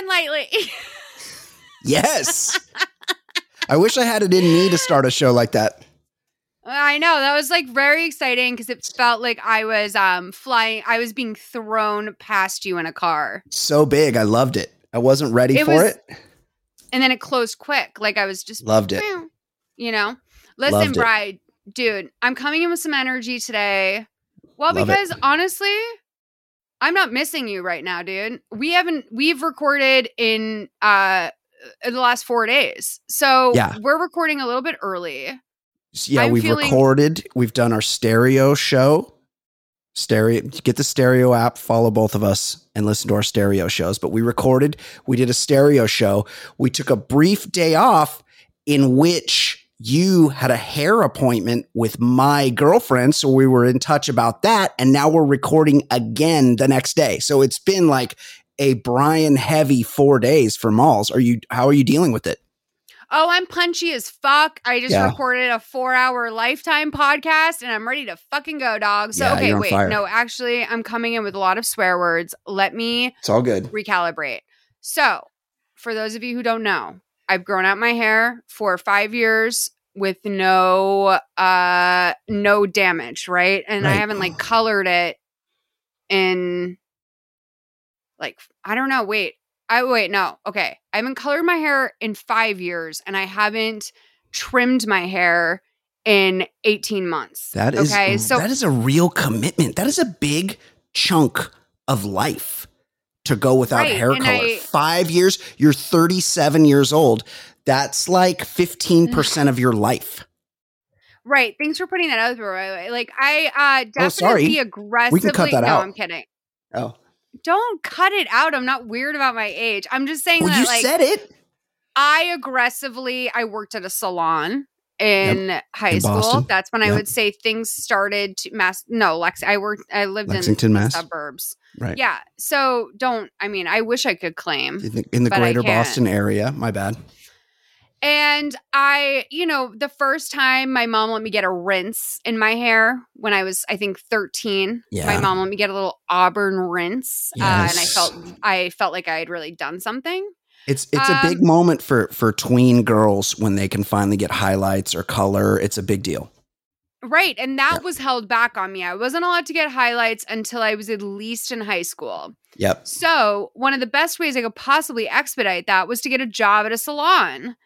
Trend Lightly. Yes. I wish I had it in me to start a show like that. I know that was like very exciting because it felt like I was um flying. I was being thrown past you in a car, So big. I loved it. I wasn't ready It for was- it. and then it closed quick. Like I was just Loved it. You know, listen, it. bride, dude, I'm coming in with some energy today. Well, Love it. because honestly, I'm not missing you right now, dude. We haven't. We've recorded in uh in the last four days, so Yeah. we're recording a little bit early. Yeah, I'm we've feeling- recorded. We've done our stereo show. Stereo, get the stereo app, follow both of us, and listen to our stereo shows. But we recorded, we did a stereo show. We took a brief day off in which you had a hair appointment with my girlfriend. So we were in touch about that. And now we're recording again the next day. So it's been like a Brian heavy four days for malls. Are you, how are you dealing with it? Oh, I'm punchy as fuck. I just Yeah. recorded a four hour lifetime podcast and I'm ready to fucking go, dog. So, Yeah, okay, wait. fire. No, actually, I'm coming in with a lot of swear words. Let me It's all good. recalibrate. So, for those of you who don't know, I've grown out my hair for five years with no uh no damage right? And i haven't like colored it in like i don't know wait i wait no okay. I haven't colored my hair in five years and i haven't trimmed my hair in 18 months That is okay? so that is a real commitment. That is a big chunk of life to go without Right, hair and color. I- Five years. You're 37 years old. That's like 15% of your life. Right. Thanks for putting that out there. By the way. Like I uh definitely Oh, sorry. aggressively. cut that no, out. I'm kidding. Oh, Don't cut it out. I'm not weird about my age. I'm just saying well, that you like said it. I aggressively I worked at a salon in high In school. Boston. That's when I would say things started to mass no, Lex I worked I lived Lexington, in the Mass. suburbs. Right. Yeah. So don't I mean I wish I could claim. In the, in the greater. Boston area. My bad. And I, you know, the first time my mom let me get a rinse in my hair when I was, I think, 13. Yeah. My mom let me get a little auburn rinse. Uh, and I felt I felt like I had really done something. It's it's a big Um, moment for for tween girls when they can finally get highlights or color. It's a big deal. Right. And that Yeah. was held back on me. I wasn't allowed to get highlights until I was at least in high school. Yep. So, one of the best ways I could possibly expedite that was to get a job at a salon.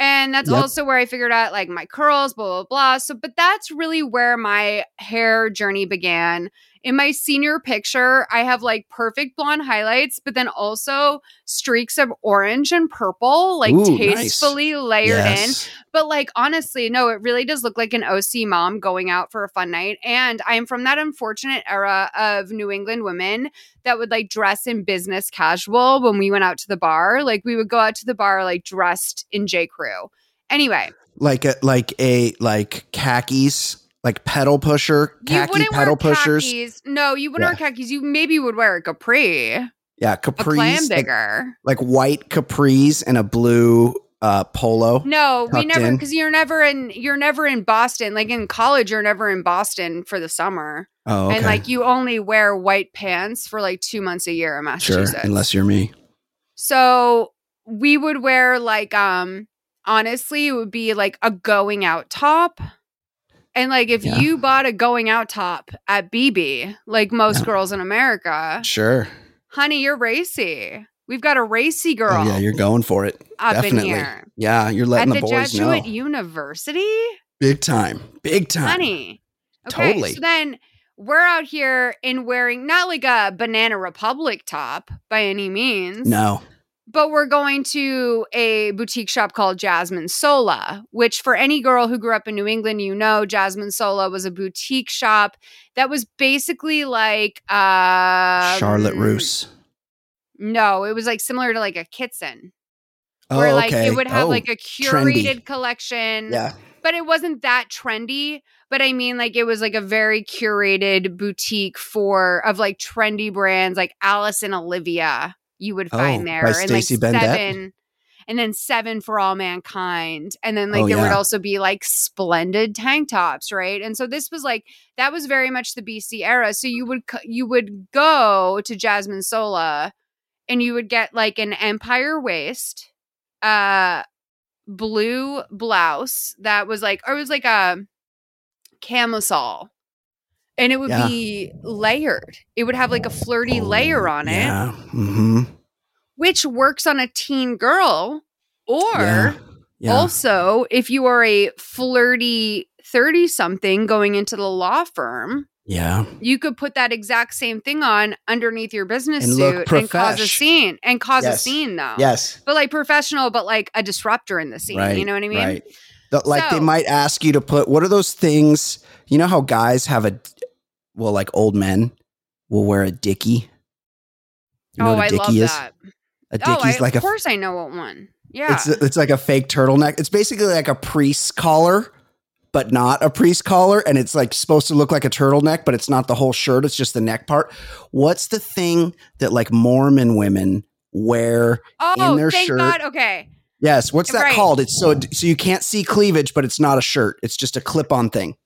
And that's Yep. also where I figured out like my curls, blah, blah, blah. So, but that's really where my hair journey began. In my senior picture, I have like perfect blonde highlights, but then also streaks of orange and purple, like Ooh, nice. tastefully layered in. But like honestly, no, it really does look like an OC mom going out for a fun night. And I'm from that unfortunate era of New England women that would like dress in business casual when we went out to the bar. Like we would go out to the bar like dressed in J. Crew. Anyway, like a like a like khakis, like pedal pusher, khaki pedal pushers. khakis. No, you wouldn't wear khakis. You maybe would wear a capri, a Yeah, clam capris, like, digger. like white capris and a blue uh polo. No, we never because you're never in you're never in Boston. Like in college, you're never in Boston for the summer, Oh, okay. and like you only wear white pants for like two months a year in sure, Massachusetts. unless you're me. So we would wear like um honestly it would be like a going out top. And like if Yeah. you bought a going out top at bebe, like most Yeah. girls in America, Sure. honey, you're racy. We've got a racy girl Oh, yeah, you're going for it. up definitely. in here. Yeah, you're At letting the, the, boys Jesuit know. University? Big time. Big time. Honey. Okay. Totally. So then we're out here in wearing not like a Banana Republic top by any means. No. But we're going to a boutique shop called Jasmine Sola, which for any girl who grew up in New England, you know, Jasmine Sola was a boutique shop that was basically like uh Charlotte Russe. No, it was like similar to like a Kitson. Oh, where like okay. it would have Oh, like a trendy. curated collection. Yeah. But it wasn't that trendy. But I mean, like it was like a very curated boutique for of like trendy brands like Alice and Olivia you would find Oh, there. and like Stacey Bendet? seven and then seven for all mankind. And then like Oh, there would also be like splendid tank tops, right? And so this was like that was very much the BC era. So you would you would go to Jasmine Sola and you would get like an empire waist, uh blue blouse that was like or it was like a camisole. And it would Yeah. be layered. It would have like a flirty layer on it Yeah. Mm-hmm. which works on a teen girl or yeah. Yeah. also if you are a flirty 30 something going into the law firm yeah. you could put that exact same thing on underneath your business And suit and cause a scene and cause a scene though Yes. but like professional but like a disruptor in the scene Right. you know what i mean Right. The- like they might ask you to put what are those things? You know how guys have a well, like old men will wear a dicky. You know oh what a i love is? that A oh dicky's I, like of a course i know what one yeah it's it's like a fake turtleneck. It's basically like a priest collar, but not a priest collar, and it's like supposed to look like a turtleneck, but it's not the whole shirt. It's just the neck part. What's the thing that like Mormon women wear? oh in their thank shirt. god okay Yes, what's that Right. called? It's so so you can't see cleavage, but it's not a shirt. It's just a clip-on thing.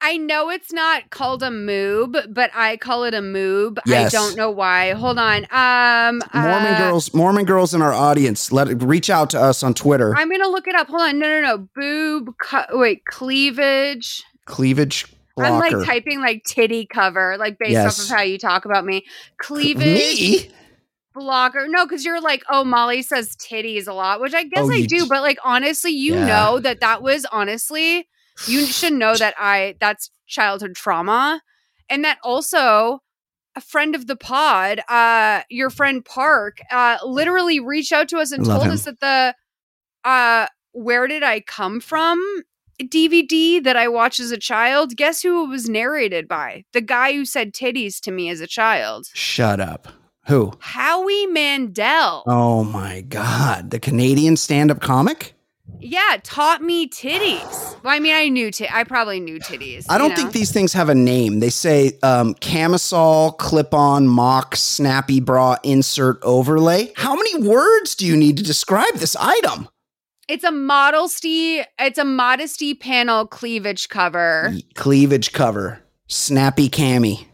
I know it's not called a moob, but I call it a moob. Yes. I don't know why. Hold on. Um, Mormon uh, girls, Mormon girls in our audience, let reach out to us on Twitter. I'm gonna look it up. Hold on. No, no, no. Boob. cu- wait, cleavage. cleavage blocker. I'm like typing like titty cover, like based Yes. off of how you talk about me. Cleavage Me? blocker. No, because you're like, oh, Molly says titties a lot, which I guess Oh, I do. d- But like, honestly, you Yeah. know that that was honestly, you should know that I that's childhood trauma, and that also a friend of the pod, uh, your friend Park, uh, literally reached out to us and love told him. us that the uh, where did I come from? DVD that I watched as a child. Guess who it was narrated by? The guy who said titties to me as a child. Shut up. Who? Howie Mandel. Oh my God. The Canadian stand up comic? Yeah, taught me titties. Well, I mean, I knew tit. I probably knew titties. I don't you think these things have a name. They say um, camisole, clip on, mock, snappy bra, insert, overlay. How many words do you need to describe this item? it's a modesty. It's a modesty panel cleavage cover, Cleavage cover, snappy cami.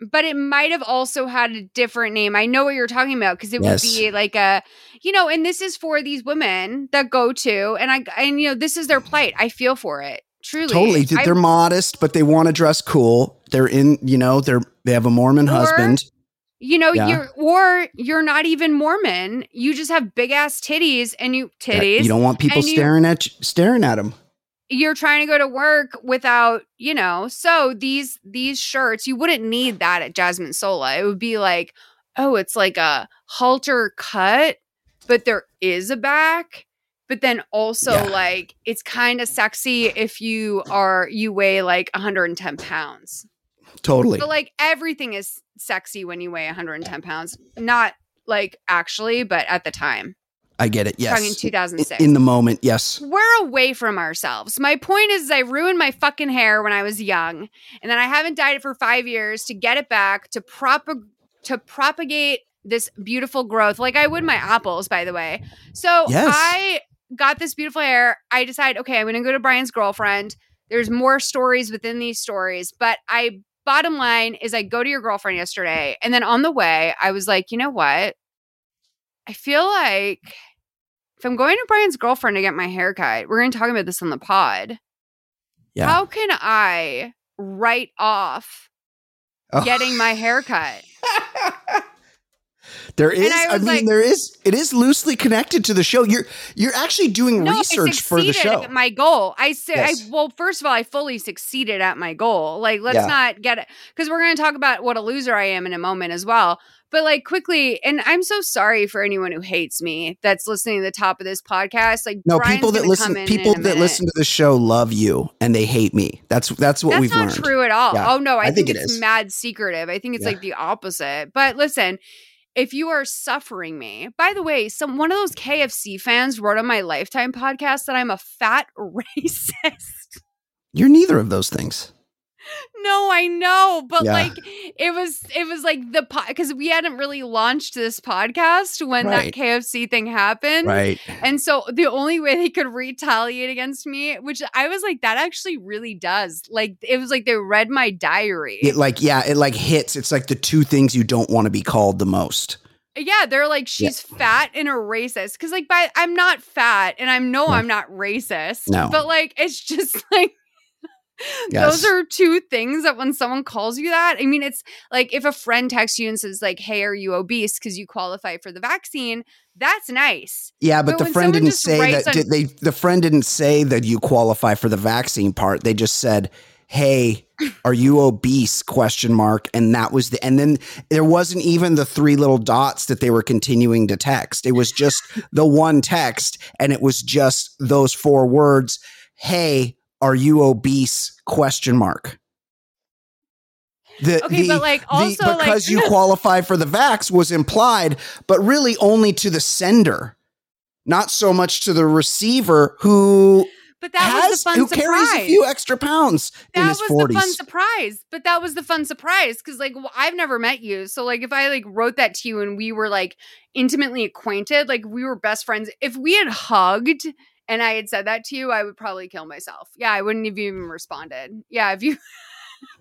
But it might have also had a different name. I know what you're talking about because it Yes. would be like a, you know, and this is for these women that go to, and I, and you know, this is their plight. I feel for it. Truly, Totally. I- They're modest, but they want to dress cool. They're in, you know, they're they have a Mormon Or- husband. you know, Yeah. you're or you're not even Mormon. You just have big ass titties, and you Yeah, titties. You don't want people and you- staring at you, staring at them. You're trying to go to work without, you know, so these these shirts, you wouldn't need that at Jasmine Sola. It would be like, oh, it's like a halter cut, but there is a back. But then also Yeah. like it's kind of sexy if you are you weigh like 110 pounds. Totally. But like everything is sexy when you weigh 110 pounds. Not like actually, but at the time. I get it. Yes. Talking 2006. In, in the moment, yes. We're away from ourselves. My point is, I ruined my fucking hair when I was young, and then I haven't dyed it for five years to get it back to prop to propagate this beautiful growth, like I would my apples, by the way. So Yes. I got this beautiful hair. I decide, okay, I'm going to go to Brian's girlfriend. There's more stories within these stories, but I bottom line is I go to your girlfriend yesterday, and then on the way, I was like, you know what? I feel like if I'm going to Brian's girlfriend to get my hair cut, we're going to talk about this on the pod. Yeah. How can I write off Oh. getting my hair cut? there is. I I, mean, like- there is. It is loosely connected to the show. You're you're actually doing No, research for the show. at my goal. I said, Yes. I, well, first of all, I fully succeeded at my goal. Like, let's Yeah. not get it because we're going to talk about what a loser I am in a moment as well. But like quickly, and I'm so sorry for anyone who hates me that's listening to the top of this podcast. Like, no, Brian's people that listen, people that minute. listen to the show love you and they hate me. That's that's what That's we've not learned. true at all. Yeah, Oh no, I, I think, think it it's mad secretive. I think it's Yeah. like the opposite. But listen, if you are suffering me, by the way, some one of those KFC fans wrote on my Lifetime podcast that I'm a fat racist. You're neither of those things. No, I know, but Yeah. like it was it was like the pot because we hadn't really launched this podcast when Right. that KFC thing happened. Right. And so the only way they could retaliate against me, which I was like, that actually really does. Like it was like they read my diary. It like yeah, it like hits. It's like the two things you don't want to be called the most. Yeah, they're like she's fat and a racist because like by I'm not fat and I know No. I'm not racist. No. but like it's just like Yes. those are two things that when someone calls you that, I mean, it's like if a friend texts you and says like, "Hey, are you obese because you qualify for the vaccine?" That's nice. Yeah, but, But the friend didn't say that. on- did they the friend didn't say that you qualify for the vaccine part. They just said, "Hey, are you obese?" question mark, and that was the. And then there wasn't even the three little dots that they were continuing to text. It was just the one text, and it was just those four words. Hey, are you obese? Question mark. The, Okay, the- but, like, the- also, like- because you qualify for the vax was implied, but really only to the sender, not so much to the receiver who But that has was the fun who surprise. carries a few extra pounds in that his was forties. the fun surprise. But that was the fun surprise because like well, I've never met you, so like if I like wrote that to you and we were like intimately acquainted, like we were best friends. If we had hugged. And I had said that to you, I would probably kill myself. Yeah, I wouldn't have even responded. Yeah, if you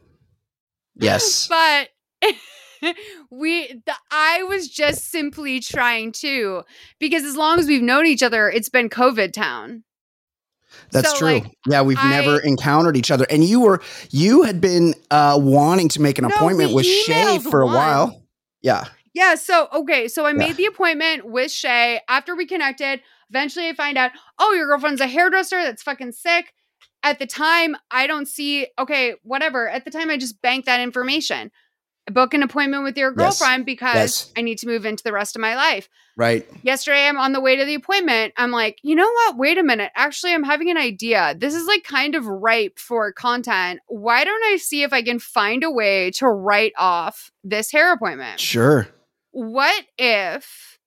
yes, but we the, i was just simply trying to because as long as we've known each other it's been covid town that's so, true. like, yeah, we've I- never encountered each other, and you were you had been uh, wanting to make an No, appointment with Shay for a while. Yeah, yeah so okay so i Yeah. made the appointment with shay after we connected eventually i find out oh your girlfriend's a hairdresser that's fucking sick at the time i don't see okay whatever at the time i just bank that information I book an appointment with your Yes. girlfriend because Yes. i need to move into the rest of my life right. yesterday I'm on the way to the appointment. I'm like, you know what? Wait a minute. Actually, I'm having an idea. This is like kind of ripe for content. Why don't I see if I can find a way to write off this hair appointment? Sure. What if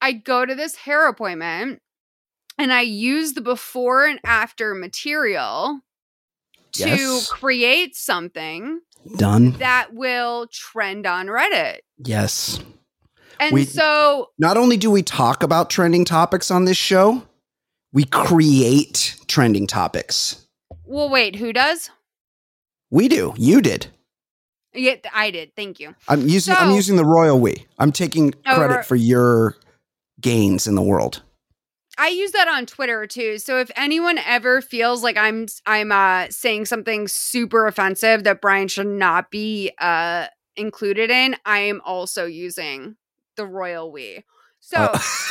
I go to this hair appointment and I use the before and after material to Yes. create something Done. that will trend on Reddit? Yes. And We- so Not only do we talk about trending topics on this show, we create trending topics. well wait, who does? We do. You did. Yeah, I did. Thank you. I'm using I'm using the royal we. I'm taking Oh, credit for your gains in the world. I use that on Twitter too. So if anyone ever feels like I'm I'm uh saying something super offensive that Brian should not be uh included in, I am also using the royal we. So Oh.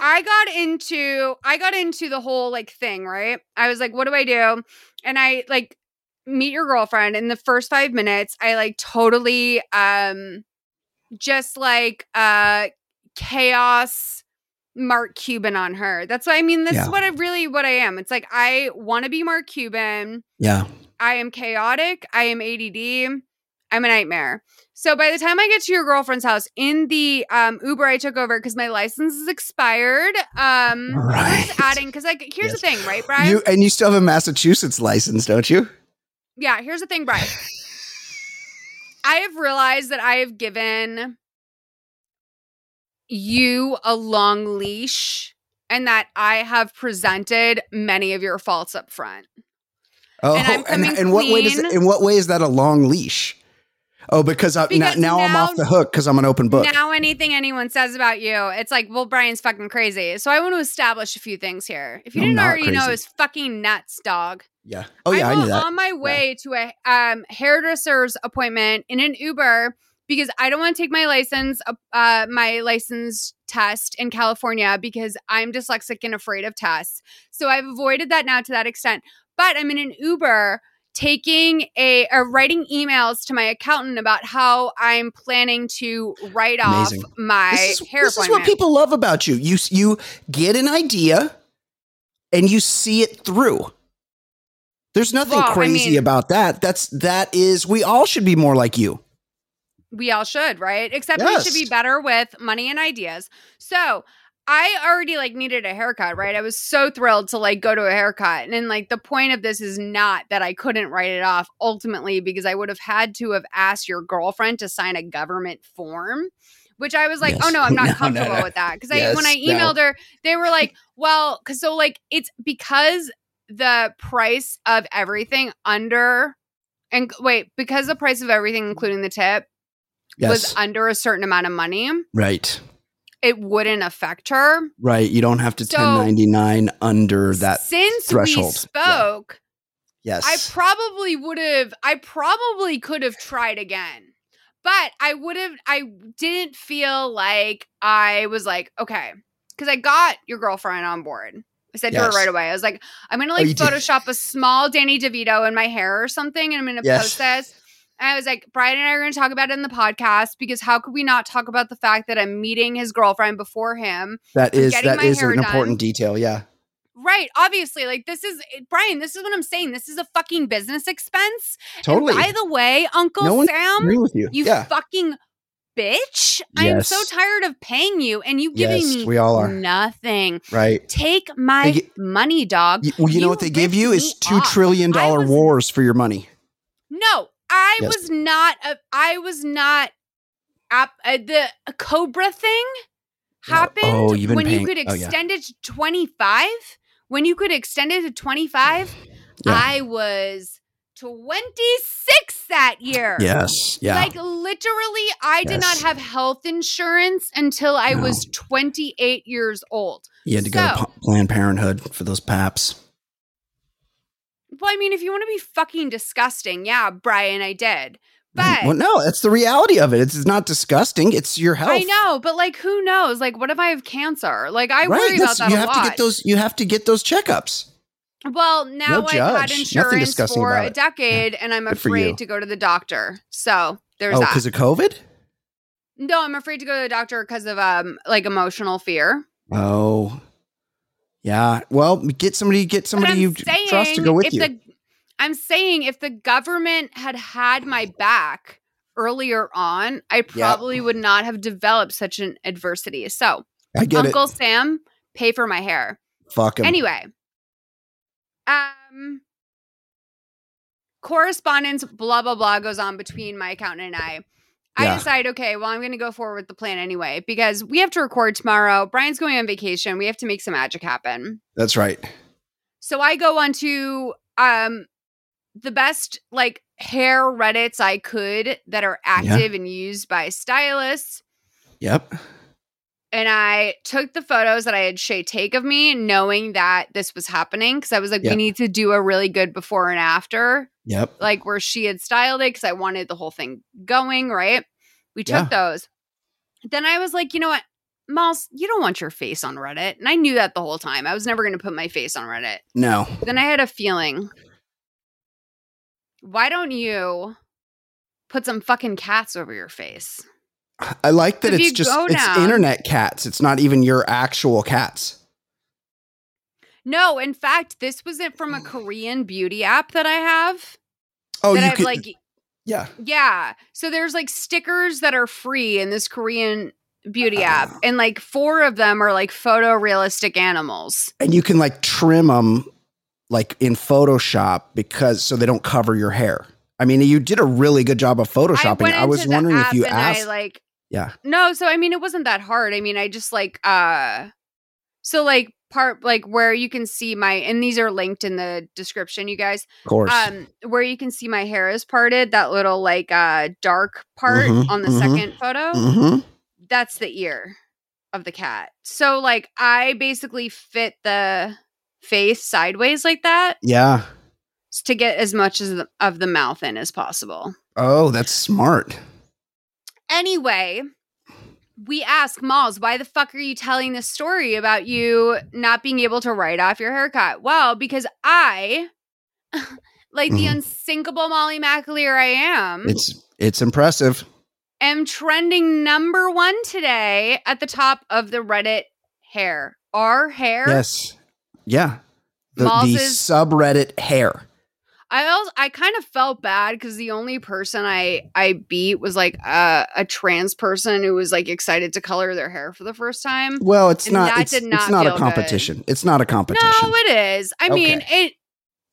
I got into I got into the whole like thing, right? I was like, what do I do? And I like meet your girlfriend in the first 5 minutes, I like totally um just like uh chaos Mark Cuban on her. That's what I mean. This Yeah. is what I really what I am. It's like I want to be Mark Cuban. yeah. I am chaotic. I am ADD. I'm a nightmare. So by the time I get to your girlfriend's house in the um, Uber I took over because my license is expired. Um, Right. just adding because like here's the thing, right, Brian? You and you still have a Massachusetts license, don't you? yeah, here's the thing, Brian. I have realized that I have given you a long leash and that I have presented many of your faults up front. Oh, And and, in what way does it, in what way is that a long leash? Oh, because, I, Because now, now I'm off the hook because I'm an open book. Now anything anyone says about you, it's like, well, Brian's fucking crazy. So I want to establish a few things here. If you I'm didn't already know, crazy. it's fucking nuts, dog. yeah. Oh yeah, I, I'm knew that. on my way to a um, hairdresser's appointment in an Uber because I don't want to take my license, uh, uh, my license test in California because I'm dyslexic and afraid of tests. So I've avoided that now to that extent. But I'm in an Uber taking a or writing emails to my accountant about how I'm planning to write Amazing. off my this is, hair this is what people love about you. You you get an idea and you see it through. There's nothing Well, I crazy mean- about that. That's that is we all should be more like you. We all should, right? Except we should be better with money and ideas. So I already like needed a haircut, right? I was so thrilled to like go to a haircut. And then like the point of this is not that I couldn't write it off ultimately because I would have had to have asked your girlfriend to sign a government form. Which I was like, oh, Yes. oh no, I'm not No, no, comfortable no. with that. Because I Yes, when I no. emailed her, they were like, well, because so like it's because the price of everything under and wait, because the price of everything, including the tip, Yes. was under a certain amount of money, right. it wouldn't affect her. Right. You don't have to So- 1099 under that. Since threshold. we spoke, Yes. I probably would have I probably could have tried again. But I would have I didn't feel like I was like, okay, cuz I got your girlfriend on board. I said to her right away. I was like, I'm going to Oh, like did. photoshop a small Danny DeVito in my hair or something and I'm going to Yes. post this. And I was like, Brian and I are going to talk about it in the podcast because how could we not talk about the fact that I'm meeting his girlfriend before him? that is my is an important detail. Yeah. Right. Obviously, like this is Brian, this is what I'm saying. This is a fucking business expense. Totally. And by the way, Uncle No Sam, you. you yeah. fucking bitch. I'm so tired of paying you and you giving Yes, me we all are. nothing. right. Take my gi- money, dog. You, well, you know what they give you is two off. trillion dollar was- wars for your money. No, I Yes. was not. A, I was not. Ap- uh, the COBRA thing happened oh, when paying- you could oh, yeah. extend it to twenty five. When you could extend it to twenty five, Yeah. I was twenty six that year. Yes. Yeah. Like literally, I did not have health insurance until I No. was 28 years old. you had to go to P- Planned Parenthood for those paps. Well, I mean, if you want to be fucking disgusting, yeah, Brian, I did. But well, no, that's the reality of it. It's not disgusting. It's your health. I know, but like, who knows? Like, what if I have cancer? Like, I right. worry about that you have lot. to get those. You have to get those checkups. well, now No I've had judge. Nothing insurance for a decade, and I'm Good afraid to go to the doctor. So there's oh, because of COVID. no, I'm afraid to go to the doctor because of um like emotional fear. Oh, yeah. Well, get somebody. Get somebody you trust to go with if you. The, I'm saying if the government had had my back earlier on, I probably would not have developed such an adversity. So, I get Uncle it. Sam, pay for my hair. Fuck him. Anyway, um, correspondence, blah blah blah, goes on between my accountant and I. I Yeah. decide, okay, well, I'm going to go forward with the plan anyway because we have to record tomorrow. Brian's going on vacation. We have to make some magic happen. That's right. So I go onto um the best like hair Reddits I could that are active and used by stylists. Yep. And I took the photos that I had Shay take of me, knowing that this was happening. Cause I was like, Yeah. we need to do a really good before and after, Yep. like where she had styled it, because I wanted the whole thing going, right? We took those. Then I was like, you know what? Moss, you don't want your face on Reddit. And I knew that the whole time. I was never going to put my face on Reddit. No. Then I had a feeling. Why don't you put some fucking cats over your face? I like that If it's just it's down- internet cats. It's not even your actual cats. No, in fact, this wasn't from a Korean beauty app that I have. Oh, that you I've could like Yeah. Yeah. So there's like stickers that are free in this Korean beauty Ah. app, and like four of them are like photorealistic animals. And you can like trim them like in Photoshop because so they don't cover your hair. I mean, you did a really good job of photoshopping. went I, was wondering if you asked. I like yeah. no, so I mean it wasn't that hard. I mean, I just like uh so like part like where you can see my and these are linked in the description, you guys. Of course. Um where you can see my hair is parted, that little like uh dark part Mhm, on the mhm, second photo. hmm That's the ear of the cat. So like I basically fit the face sideways like that Yeah. to get as much as the, of the mouth in as possible. Oh, that's smart. Anyway, we ask Malls, why the fuck are you telling this story about you not being able to write off your haircut? Well, because I, like the Mhm. unsinkable Molly McAleer I am, It's it's impressive. am trending number one today at the top of the Reddit hair. Our hair. Yes. Yeah. The, the Malls' subreddit hair. I also I kind of felt bad because the only person I I beat was like a, a trans person who was like excited to color their hair for the first time. Well, it's And not. It's, did it's not not a feel good. competition. It's not a competition. No, it is. I mean, it.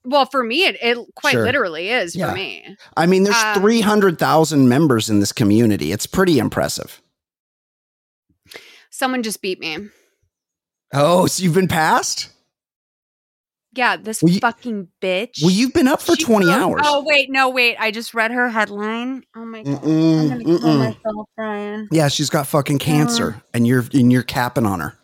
Well, for me, it it quite Sure. literally is Yeah. for me. I mean, there's um, three hundred thousand members in this community. It's pretty impressive. Someone just beat me. Oh, so you've been passed? Yeah, this Well, you- fucking bitch. Well, you've been up for She twenty wrote- hours. Oh wait, no, wait. I just read her headline. Oh my god, I'm gonna kill myself, Brian. Yeah, she's got fucking cancer, and you're and you're capping on her.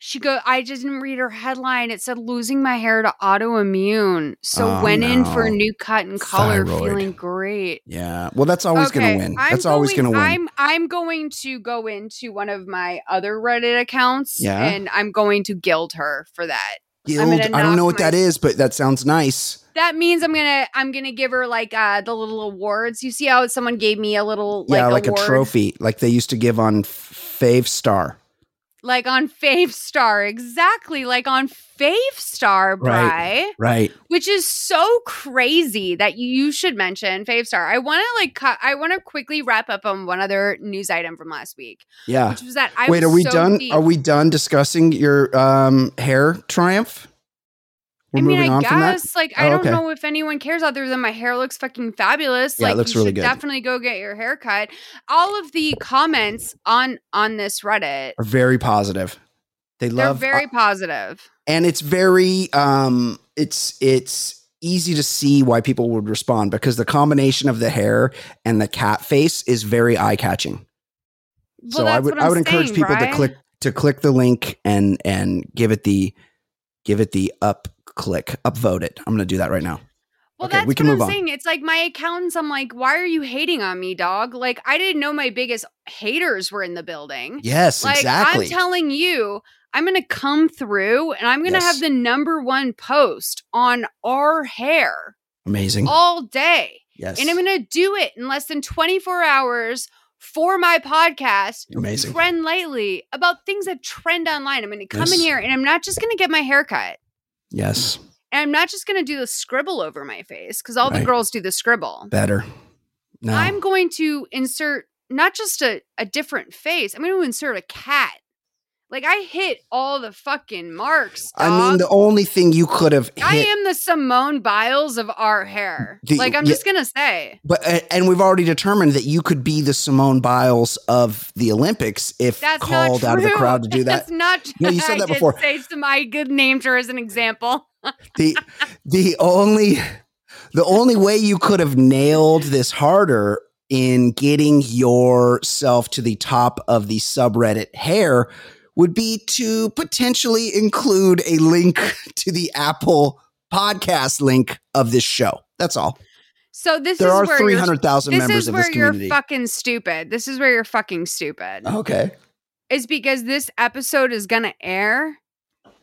She go. I just didn't read her headline. It said losing my hair to autoimmune. So Oh, went in for a new cut and color, Thyroid. feeling great. Yeah. Well, that's always Okay, gonna win. I'm That's always going- gonna win. I'm I'm going to go into one of my other Reddit accounts, Yeah? and I'm going to gild her for that. Gild. I don't know what my- that is, but that sounds nice. That means I'm gonna I'm gonna give her like uh the little awards. You see how someone gave me a little like yeah, like award, a trophy, like they used to give on Favstar. Like on Favstar, exactly like on Fave Star, Bry. Right. Right. which is so crazy that you, should mention Favstar. I want to like cut. I want to quickly wrap up on one other news item from last week, Yeah. which was that I Wait, was are we so done? deep- Are we done discussing your um hair triumph? We're I mean, I on from that. guess like I Oh, don't okay. know if anyone cares other than my hair looks fucking fabulous. Yeah, it like looks you really should good. definitely go get your hair cut. All of the comments on on this Reddit, Are very positive. They love they're uh, very positive. and it's very um it's it's easy to see why people would respond because the combination of the hair and the cat face is very eye catching. Well, so I would I would encourage saying, people to click to click the link and and give it the give it the up click upvote it. I'm going to do that right now. Well, Okay, that's we can what move I'm on. saying. It's like my accountants. I'm like, why are you hating on me, dog? Like, I didn't know my biggest haters were in the building. Yes, Like, exactly. I'm telling you, I'm going to come through and I'm going to Yes. have the number one post on our hair Amazing. all day. yes. And I'm going to do it in less than 24 hours for my podcast. Amazing. Trend lately about things that trend online. I'm going to come in here and I'm not just going to get my hair cut. Yes. And I'm not just going to do the scribble over my face because all the girls do the scribble. Better. No. I'm going to insert not just a, a different face, I'm going to insert a cat. Like I hit all the fucking marks. I mean, the only thing you could have hit I am the Simone Biles of our hair. The- like I'm yeah. just gonna say. But and we've already determined that you could be the Simone Biles of the Olympics if That's called out of the crowd to do that. That's not true. No, you said I that did before. Say some I good named her as an example. the the only the only way you could have nailed this harder in getting yourself to the top of the subreddit hair would be to potentially include a link to the Apple podcast link of this show. That's all. So this There is are where you're- 300,000 This members is of where this you're community. fucking stupid. This is where you're fucking stupid. okay. Is because this episode is gonna air,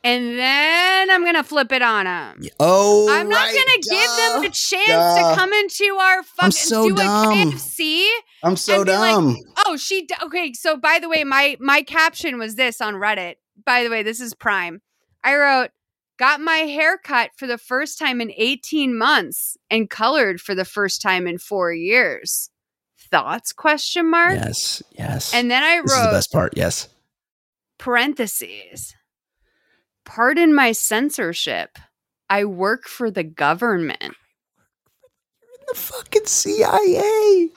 and then I'm gonna flip it on them. Oh, I'm not right, gonna give them duh. a chance duh. to come into our fucking so do dumb. a KFC. I'm so be like, dumb. Oh, she d- okay. So by the way, my my caption was this on Reddit. By the way, this is Prime. I wrote got my hair cut for the first time in 18 months and colored for the first time in 4 years. Thoughts question mark? Yes, yes. And then I this is the best part. Yes. parentheses. Pardon my censorship. I work for the government. You're in the fucking CIA.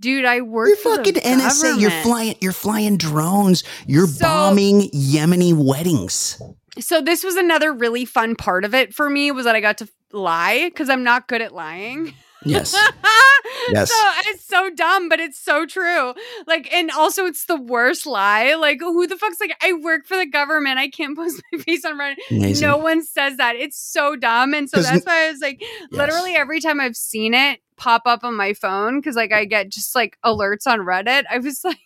Dude, I work You're for fucking the NSA. You're flying. You're flying drones. You're So- bombing Yemeni weddings. So this was another really fun part of it for me was that I got to lie because I'm not good at lying. Yes. Yes. So it's so dumb, but it's so true. Like, and also it's the worst lie. Like, who the fuck's like, I work for the government. I can't post my face on Reddit. Amazing. No one says that. It's so dumb. And so that's why I was like, Yes. literally every time I've seen it pop up on my phone, because like I get just like alerts on Reddit, I was like,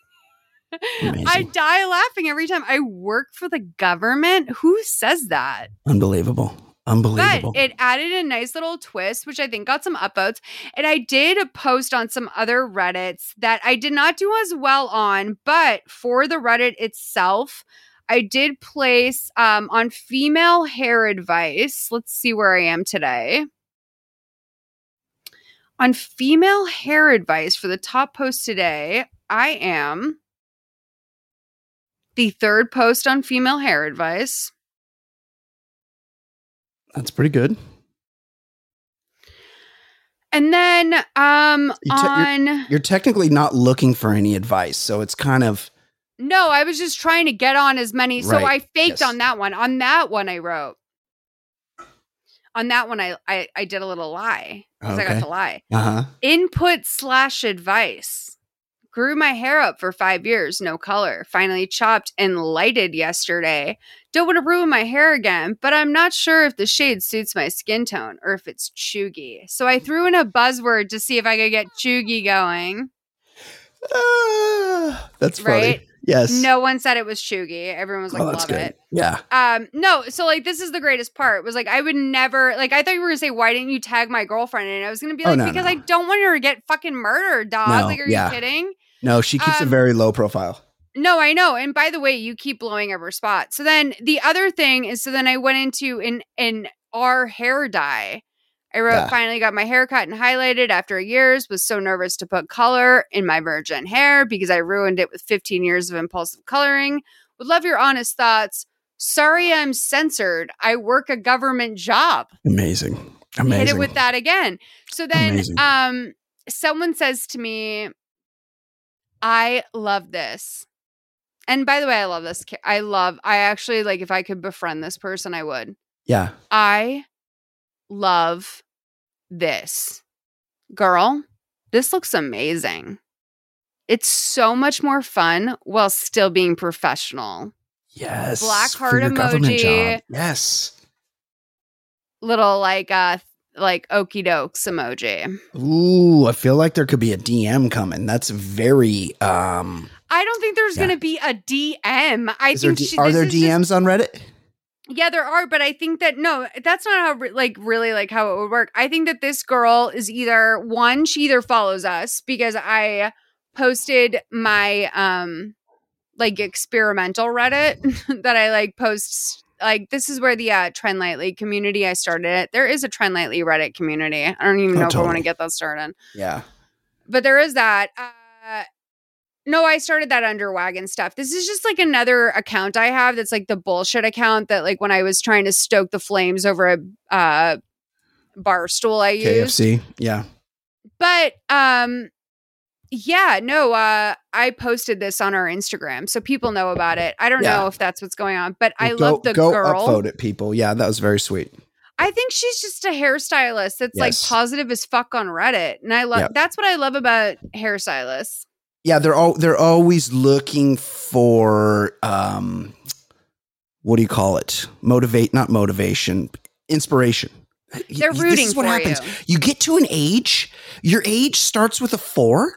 I die laughing every time. I work for the government. Who says that? Unbelievable. Unbelievable. But it added a nice little twist, which I think got some upvotes. And I did a post on some other Reddits that I did not do as well on, but for the Reddit itself, I did place um, on female hair advice. Let's see where I am today. On female hair advice for the top post today, I am the third post on female hair advice. That's pretty good. And then um You te- on You're technically not looking for any advice, so it's kind of No, I was just trying to get on as many. So Right, I faked yes. on that one. On that one I wrote. On that one I I, I did a little lie. Because I got to lie. uh huh. Input slash advice. Grew my hair up for five years, no color. Finally chopped and lighted yesterday. Don't want to ruin my hair again, but I'm not sure if the shade suits my skin tone or if it's chuggy. So I threw in a buzzword to see if I could get chuggy going. Ah, that's funny. Right? Yes. No one said it was chuggy. Everyone was like, oh, that's love good. it. Yeah. Um, no, so like this is the greatest part. Was like I would never like I thought you were gonna say why didn't you tag my girlfriend? And I was gonna be Oh, like no, because no. I don't want her to get fucking murdered, dog. No, like, are yeah. you kidding? No, she keeps a Um, very low profile. No, I know. And by the way, you keep blowing up her spot. So then the other thing is so then I went into an an our hair dye. I wrote Yeah. finally got my hair cut and highlighted after years, was so nervous to put color in my virgin hair because I ruined it with 15 years of impulsive coloring. Would love your honest thoughts. Sorry I'm censored. I work a government job Amazing. Amazing. hit it with that again. So then Amazing. um someone says to me, I love this. And by the way, I love this. I love, I actually like if I could befriend this person, I would. Yeah. I love this. Girl, this looks amazing. It's so much more fun while still being professional. Yes. Black heart emoji. Yes. Little like uh like okey dokes emoji. Ooh, I feel like there could be a DM coming. That's very um I don't think there's Yeah. going to be a DM. I is there think D- she, are there is just- DMs on Reddit? yeah, there are, but I think that no, that's not how like really like how it would work. I think that this girl is either one, she either follows us because I posted my um like experimental Reddit that I like posts like this is where the uh Trend Lightly community I started it. There is a Trend Lightly Reddit community. I don't even Oh, know if I want to get that started. Yeah. but there is that. Uh, no, I started that under wagon stuff. This is just like another account I have that's like the bullshit account that like when I was trying to stoke the flames over a uh, Barstool I used. KFC. Yeah. But um yeah, no, uh I posted this on our Instagram so people know about it. I don't Yeah. know if that's what's going on, but I Go- love the go girl. upvote it, people. Yeah, that was very sweet. I think she's just a hairstylist that's like positive as fuck on Reddit. And I love Yep. that's what I love about hairstylists. Yeah, they're all they're always looking for um what do you call it? Motivate, not motivation, inspiration. They're rooting. This is what for happens. you. You get to an age, your age starts with a four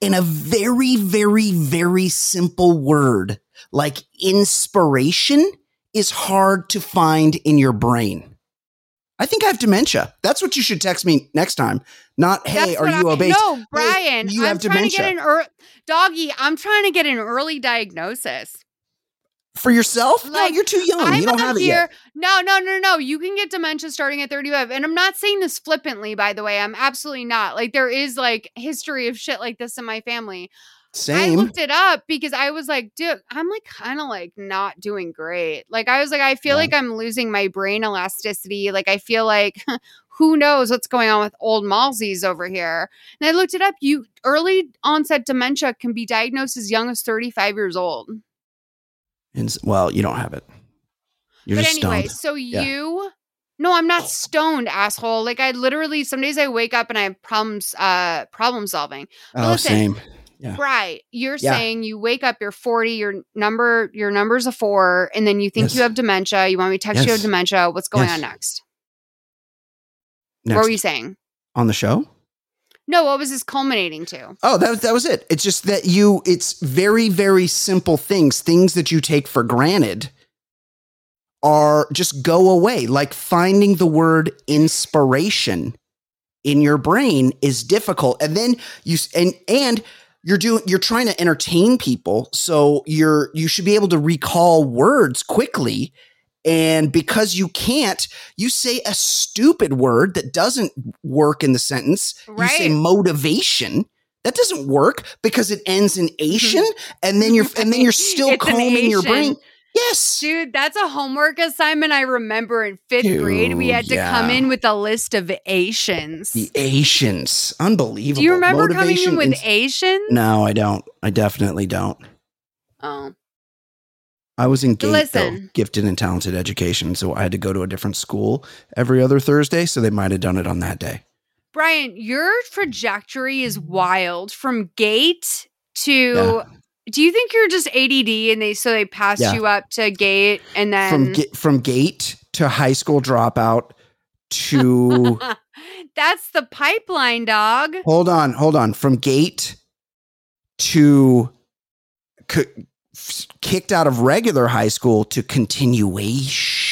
and a very, very, very simple word like inspiration is hard to find in your brain. I think I have dementia. That's what you should text me next time. Not, hey, That's are you I- obese? No, Brian. you I'm have trying to get an ear doggy. I'm trying to get an early diagnosis. For yourself? no, Like, you're too young. I'm you don't have it here. yet. No, no, no, no. You can get dementia starting at 35. And I'm not saying this flippantly, by the way. I'm absolutely not. Like, there is like history of shit like this in my family. I looked it up because I was like, dude, I'm like kind of like not doing great. Like, I was like, I feel Yeah. like I'm losing my brain elasticity. Like, I feel like who knows what's going on with old Malsies over here. And I looked it up. You early onset dementia can be diagnosed as young as 35 years old. And well, you don't have it. You're but anyway, stoned. so you no, I'm not stoned, asshole. Like I literally some days I wake up and I have problems uh problem solving. Oh, listen, same. Yeah. Right. You're Yeah. saying you wake up, you're 40, your number your number's a four, and then you think Yes. you have dementia. You want me to text you Yes. have dementia. What's going Yes. on next? Next, What were you saying? on the show? No, what was this culminating to? Oh, that was that was it. It's just that you it's very very simple things, things that you take for granted are just go away. Like finding the word inspiration in your brain is difficult. And then you and and you're doing you're trying to entertain people, so you're you should be able to recall words quickly. And because you can't, you say a stupid word that doesn't work in the sentence. You say motivation. That doesn't work because it ends in Asian, and then you're and then you're still combing your brain. Yes, Dude, that's a homework assignment I remember in fifth grade. We had to yeah. come in with a list of Asians. the Asians, unbelievable. Do you remember coming in with Asians? No, I don't. I definitely don't. Oh. I was in Gate, though, gifted and talented education, so I had to go to a different school every other Thursday. So they might have done it on that day. Brian, your trajectory is wild from gate to do you think you're just ADD and they so they passed Yeah. you up to gate and then From ga- from Gate to high school dropout to That's the pipeline, dog. hold on, hold on. From Gate to c- kicked out of regular high school to continuation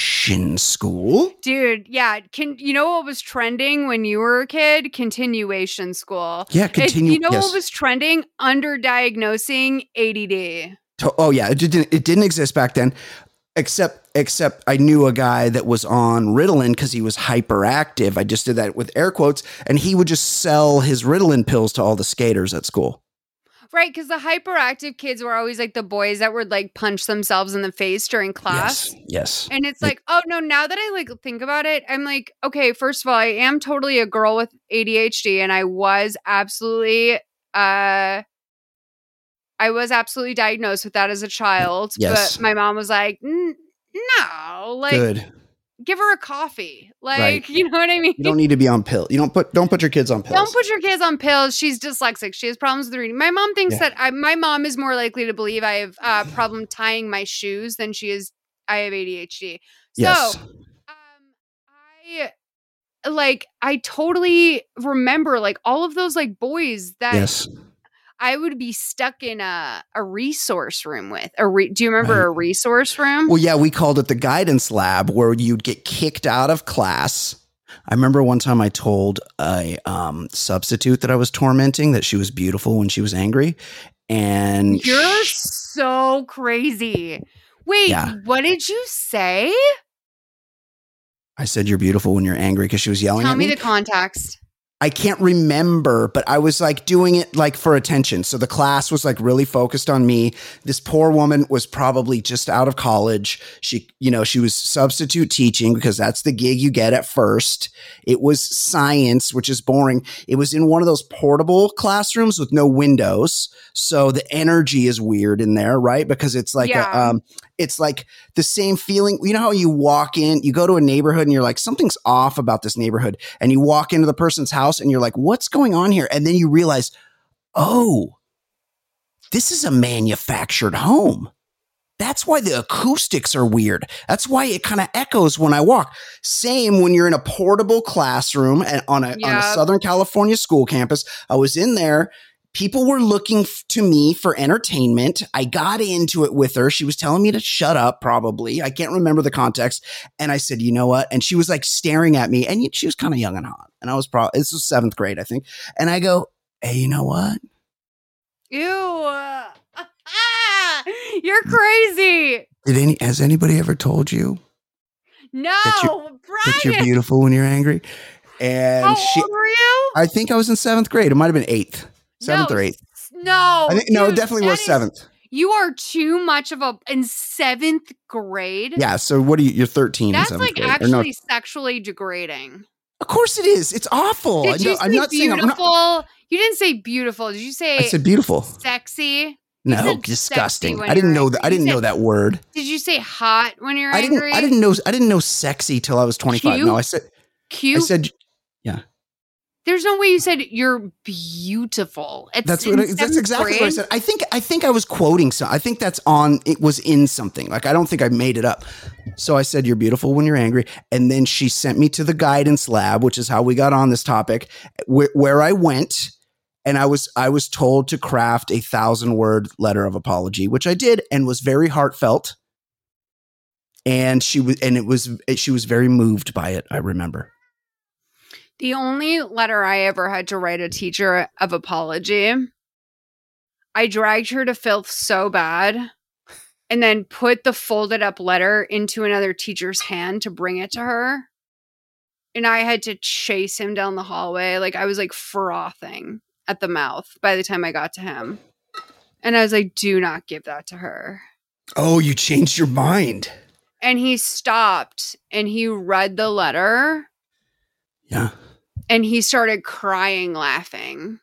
school. Dude, yeah. Can you know what was trending when you were a kid? Continuation school. Yeah, It- continue. you know yes. what was trending? Underdiagnosing ADD. Oh yeah, it didn't. It didn't exist back then, except except I knew a guy that was on Ritalin because he was hyperactive. I just did that with air quotes, and he would just sell his Ritalin pills to all the skaters at school. Right, because the hyperactive kids were always like the boys that would like punch themselves in the face during class. Yes, yes. And it's Like- oh no, now that I like think about it, I'm like, okay, first of all, I am totally a girl with ADHD and I was absolutely uh I was absolutely diagnosed with that as a child. Yes. But my mom was like, no, like Good. Give her a coffee. Like, Right. you know what I mean? You don't need to be on pills. You don't put don't put your kids on pills. Don't put your kids on pills. She's dyslexic. She has problems with reading. My mom thinks Yeah. that I, my mom is more likely to believe I have a problem tying my shoes than she is I have ADHD. yes. So, um, I like I totally remember like all of those like boys that yes. I would be stuck in a a resource room with. A re- Do you remember Right. a resource room? Well, yeah, we called it the guidance lab where you'd get kicked out of class. I remember one time I told a um, substitute that I was tormenting that she was beautiful when she was angry. And You're so crazy. Wait, Yeah. what did you say? I said, You're beautiful when you're angry because she was yelling Tell at me me. the context. I can't remember, but I was like doing it like for attention. So the class was like really focused on me. This poor woman was probably just out of college. She, you know, she was substitute teaching because that's the gig you get at first. It was science, which is boring. It was in one of those portable classrooms with no windows. So the energy is weird in there, right? Because it's like, Yeah. a, um, it's like the same feeling. You know how you walk in, you go to a neighborhood and you're like, something's off about this neighborhood. And you walk into the person's house and you're like, what's going on here? And then you realize, oh, this is a manufactured home. That's why the acoustics are weird. That's why it kind of echoes when I walk. Same when you're in a portable classroom and on a, on a Southern California school campus. I was in there. People were looking f- to me for entertainment. I got into it with her. She was telling me to shut up, probably. I can't remember the context. And I said, you know what? And she was like staring at me, and she was kind of young and hot. And I was probably, this was seventh grade, I think. And I go, hey, you know what? Ew. You're crazy. Did any has anybody ever told you No, that you're Brian. beautiful when you're angry? And How she old were you? I think I was in seventh grade. It might have been eighth. Seventh No, or eighth. No. I think no, it definitely was is- seventh. You are too much of a in seventh grade. Yeah. So what are you? You're 13 That's like grade. Actually no, sexually degrading. of course it is. It's awful. Did I, you I'm say not beautiful? not. You didn't say beautiful. Did you say I said beautiful. sexy? No, disgusting. I didn't know that. I didn't know that word. Did you say hot when you're I didn't. I didn't know. I didn't know sexy till I was 25. Cute? No, I said. Cute. I said. There's no way you said you're beautiful. It's That's what. I- That's exactly what I said. I think. I think I was quoting. So I think that's on. It was in something. Like I don't think I made it up. So I said, "You're beautiful when you're angry," and then she sent me to the guidance lab, which is how we got on this topic, where, where I went. And I was I was told to craft a thousand word letter of apology, which I did, and was very heartfelt. And she was, and it was, she was very moved by it. I remember. The only letter I ever had to write a teacher of apology, I dragged her to filth so bad and then put the folded up letter into another teacher's hand to bring it to her. And I had to chase him down the hallway. Like I was like frothing at the mouth by the time I got to him. And I was like, do not give that to her. Oh, you changed your mind. And he stopped and he read the letter Yeah. And he started crying laughing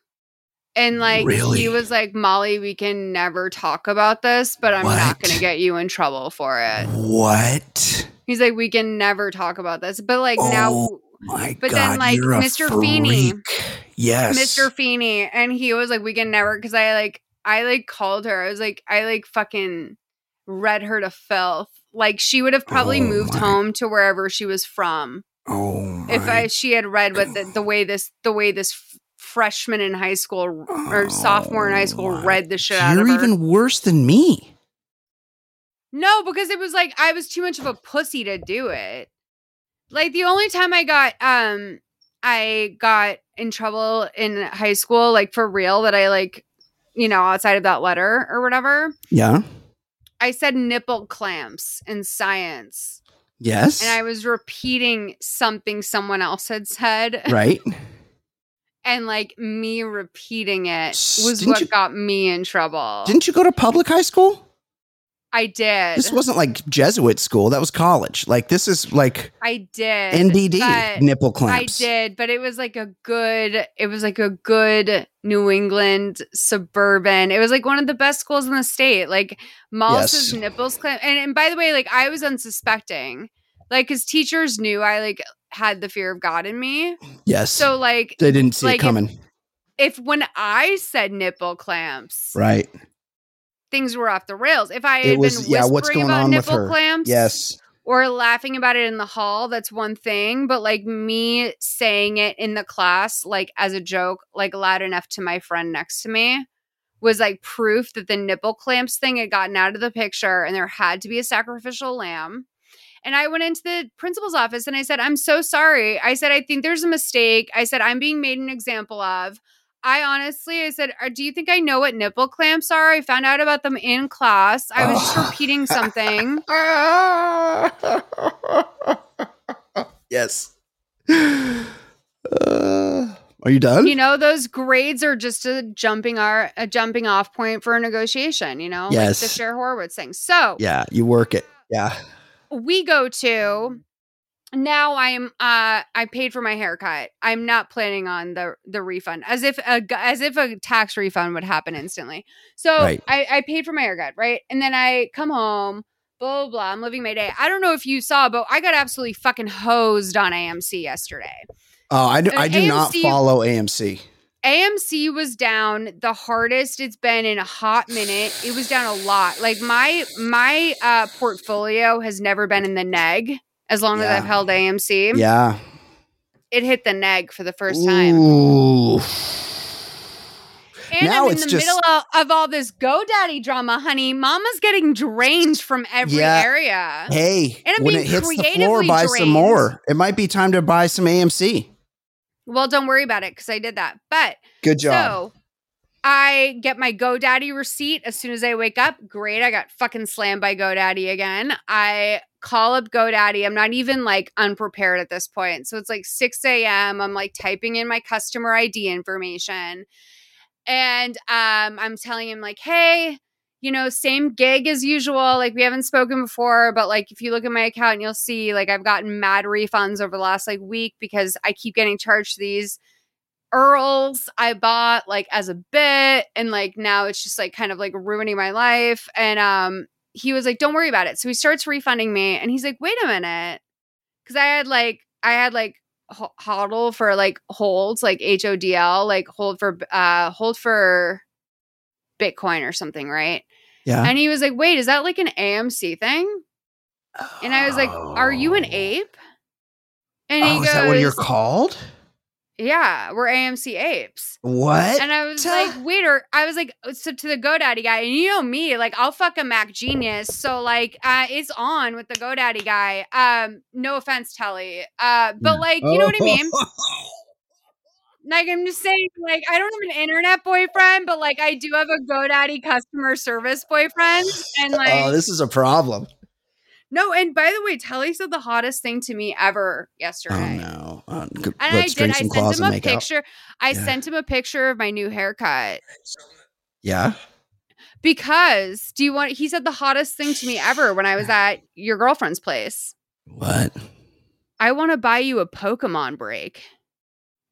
and like Really? he was like molly we can never talk about this but i'm not gonna get you in trouble for it What? he's like we can never talk about this but like now Oh, My But God, then, like, Mr. Feeney- freak. Yes. mr feeney and he was like we can never because i like i like called her i was like i like fucking read her to filth like she would have probably Oh moved my- home to wherever she was from Oh my. if I she had read what the, the way this the way this freshman in high school or sophomore in high school Oh my- read the shit out of You're even worse than me. no, because it was like I was too much of a pussy to do it. Like the only time I got um I got in trouble in high school, like for real, that I like, you know, outside of that letter or whatever. Yeah. I said nipple clamps in science, Yes. and I was repeating something someone else had said. right. and like me repeating it was didn't what you- got me in trouble. Didn't you go to public high school? I did. This wasn't like Jesuit school. That was college. Like this is like I did. NBD nipple clamps. I did, but it was like a good. It was like a good New England suburban. It was like one of the best schools in the state. Like Mollis's Yes. nipples clamp. And, and by the way, like I was unsuspecting, like because teachers knew I like had the fear of God in me. Yes. So like they didn't see like, it if- coming. if when I said nipple clamps, right. Things were off the rails. If I had was- been yeah, whispering what's going about on with nipple her? clamps, Yes. or laughing about it in the hall, that's one thing. But like me saying it in the class, like as a joke, like loud enough to my friend next to me, was like proof that the nipple clamps thing had gotten out of the picture, and there had to be a sacrificial lamb. And I went into the principal's office and I said, I'm so sorry. I said, I think there's a mistake. I said, I'm being made an example of. I honestly, I said, "Uh, Do you think I know what nipple clamps are? I found out about them in class. I was just Oh. repeating something. yes. Uh, are you done? You know, those grades are just a jumping our a jumping off point for a negotiation, you know, like the Yes. Cher Horowitz thing. So yeah, you work it. Yeah. we go to now I am uh I paid for my haircut. I'm not planning on the the refund as if a as if a tax refund would happen instantly. So Right. I, I paid for my haircut, right? And then I come home, blah blah blah. I'm living my day. I don't know if you saw, but I got absolutely fucking hosed on AMC yesterday. Oh, I do, Uh, I do not follow AMC. AMC was down the hardest it's been in a hot minute. It was down a lot. Like my my uh portfolio has never been in the neg as long as I've held AMC. Yeah. It hit the neg for the first time. Ooh. And Now I'm in it's the just- middle of, of all this GoDaddy drama, honey. Mama's getting drained from every Yeah. area. Hey, And I'm when it hits the floor, buy some more. It might be time to buy some AMC. Well, don't worry about it because I did that. But Good job. so I get my GoDaddy receipt as soon as I wake up. Great. I got fucking slammed by GoDaddy again. I call up GoDaddy. I'm not even like unprepared at this point. So it's like 6 a.m. I'm like typing in my customer ID information. And um, I'm telling him, like, hey, you know, same gig as usual. Like, we haven't spoken before, but like, if you look at my account, you'll see like I've gotten mad refunds over the last like week because I keep getting charged these URLs I bought like as a bit and like now it's just like kind of like ruining my life and um he was like don't worry about it. So he starts refunding me and he's like wait a minute. Cuz I had like I had like hodl for like holds like HODL like hold for uh hold for bitcoin or something right? Yeah. and he was like wait is that like an AMC thing? And I was like are you an ape? And he Oh, goes is that what you're called? Yeah we're AMC apes What? And I was like, waiter, I was like, so to the GoDaddy guy, and you know me, like I'll fuck a Mac genius. So like uh it's on with the GoDaddy guy. Um, no offense, Telly. Uh, but like, you know what I mean? Like I'm just saying, like, I don't have an internet boyfriend, but like I do have a GoDaddy customer service boyfriend. And like oh, this is a problem. no, and by the way, Telly said the hottest thing to me ever Oh yesterday. no. Uh, good- And I did. I sent him a make out. picture. I Yeah. sent him a picture of my new haircut. Yeah. Because do you want he said the hottest thing to me ever when I was at your girlfriend's place. What? I want to buy you a Pokemon break.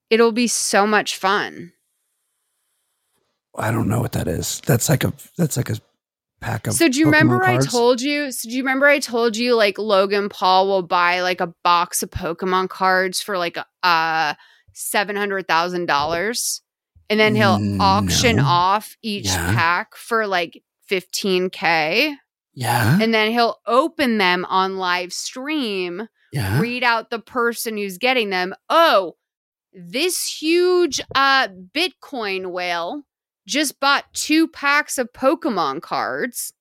It'll be so much fun. I don't know what that is. That's like a that's like a pack of So do you Pokemon remember cards? I told you? So do you remember I told you like Logan Paul will buy like a box of Pokemon cards for like a uh seven hundred thousand dollars, and then he'll Mm, auction off each Yeah. pack for like fifteen k, Yeah. and then he'll open them on live stream. Yeah. read out the person who's getting them. Oh, this huge uh Bitcoin whale just bought two packs of Pokemon cards.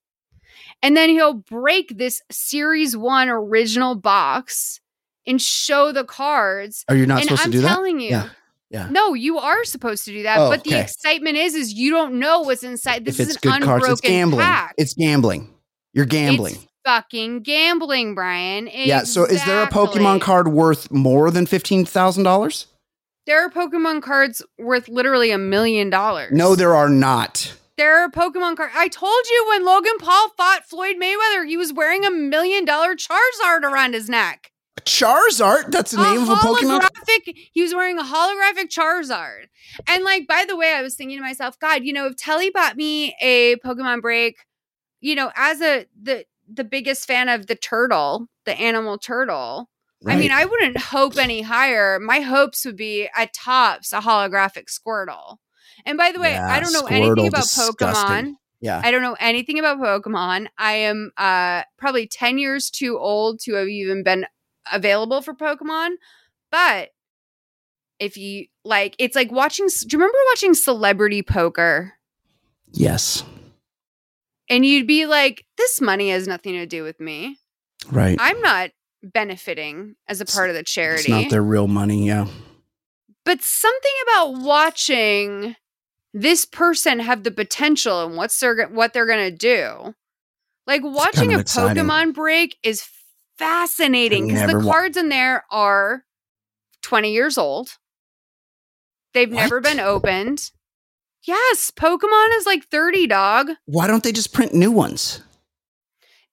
And then he'll break this series 1 original box and show the cards. Oh, are you not and supposed I'm to do that? I'm telling you. Yeah. Yeah. No, you are supposed to do that, Oh, but the okay. excitement is is you don't know what's inside. This is an good cards, unbroken it's gambling. pack. It's gambling. You're gambling. It's fucking gambling, Brian. yeah. So is there a Pokemon card worth more than fifteen thousand dollars? There are Pokemon cards worth literally a million dollars. No, there are not. there are Pokemon cards. I told you when Logan Paul fought Floyd Mayweather, he was wearing a million dollar Charizard around his neck. Charizard. That's the name of a Pokemon. He was wearing a holographic Charizard. And like, by the way, I was thinking to myself, God, you know, if Telly bought me a Pokemon break, you know, as a the the biggest fan of the turtle, the animal turtle, I mean, I wouldn't hope any higher. My hopes would be at tops a holographic Squirtle. And by the way, Yeah, I don't know anything about disgusting. Pokemon. yeah. I don't know anything about Pokemon. I am uh probably 10 years too old to have even been available for Pokemon. But if you like it's like watching do you remember watching celebrity poker? Yes. And you'd be like, this money has nothing to do with me. Right. I'm not benefiting as a part of the charity. It's not their real money. Yeah. but something about watching this person have the potential and what's their what they're gonna do. Like watching a exciting. Pokemon break is fascinating because the never wa- cards in there are 20 years old. They've never been opened. Yes, Pokemon is like 30, dog. Why don't they just print new ones?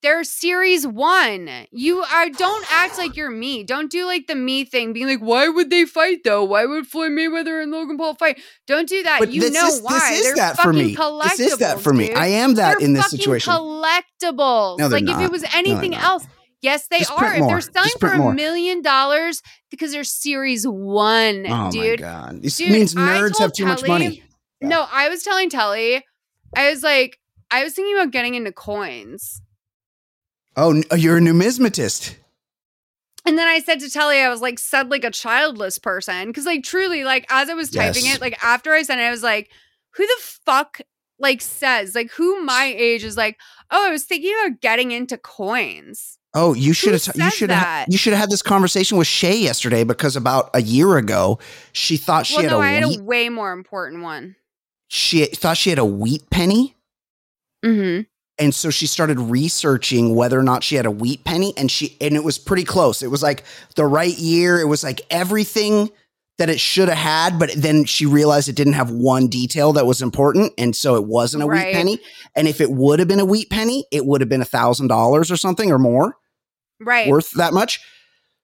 They're series one. You are don't act like you're me. Don't do like the me thing, being like, why would they fight though? Why would Floyd Mayweather and Logan Paul fight? Don't do that. But you know is, why. This is They're that for me. This is that for me. collectibles, I am that They're in this situation. Collectibles. No, they're like if it was anything not. else. Yes, they Just are. print If they're selling for a million dollars because they're series one, oh dude. Oh my god! This Dude, means nerds have too much money. Yeah. No, I was telling Telly, I was like, I was thinking about getting into coins. Oh, you're a numismatist. And then I said to Telly, I was like, said like a childless person. Cause like truly, like as I was typing Yes. it, like after I sent it, I was like, who the fuck like says, like who my age is like, oh, I was thinking about getting into coins. Oh, you should have. You should have. You should have had this conversation with Shay yesterday because about a year ago she thought she well, had no, a I had week. a way more important one. she thought she had a wheat penny. Mm-hmm. And so she started researching whether or not she had a wheat penny and she and it was pretty close. It was like the right year. It was like everything that it should have had, but then she realized it didn't have one detail that was important. And so it wasn't a Right. wheat penny. And if it would have been a wheat penny, it would have been a thousand dollars or something or more Right. worth that much.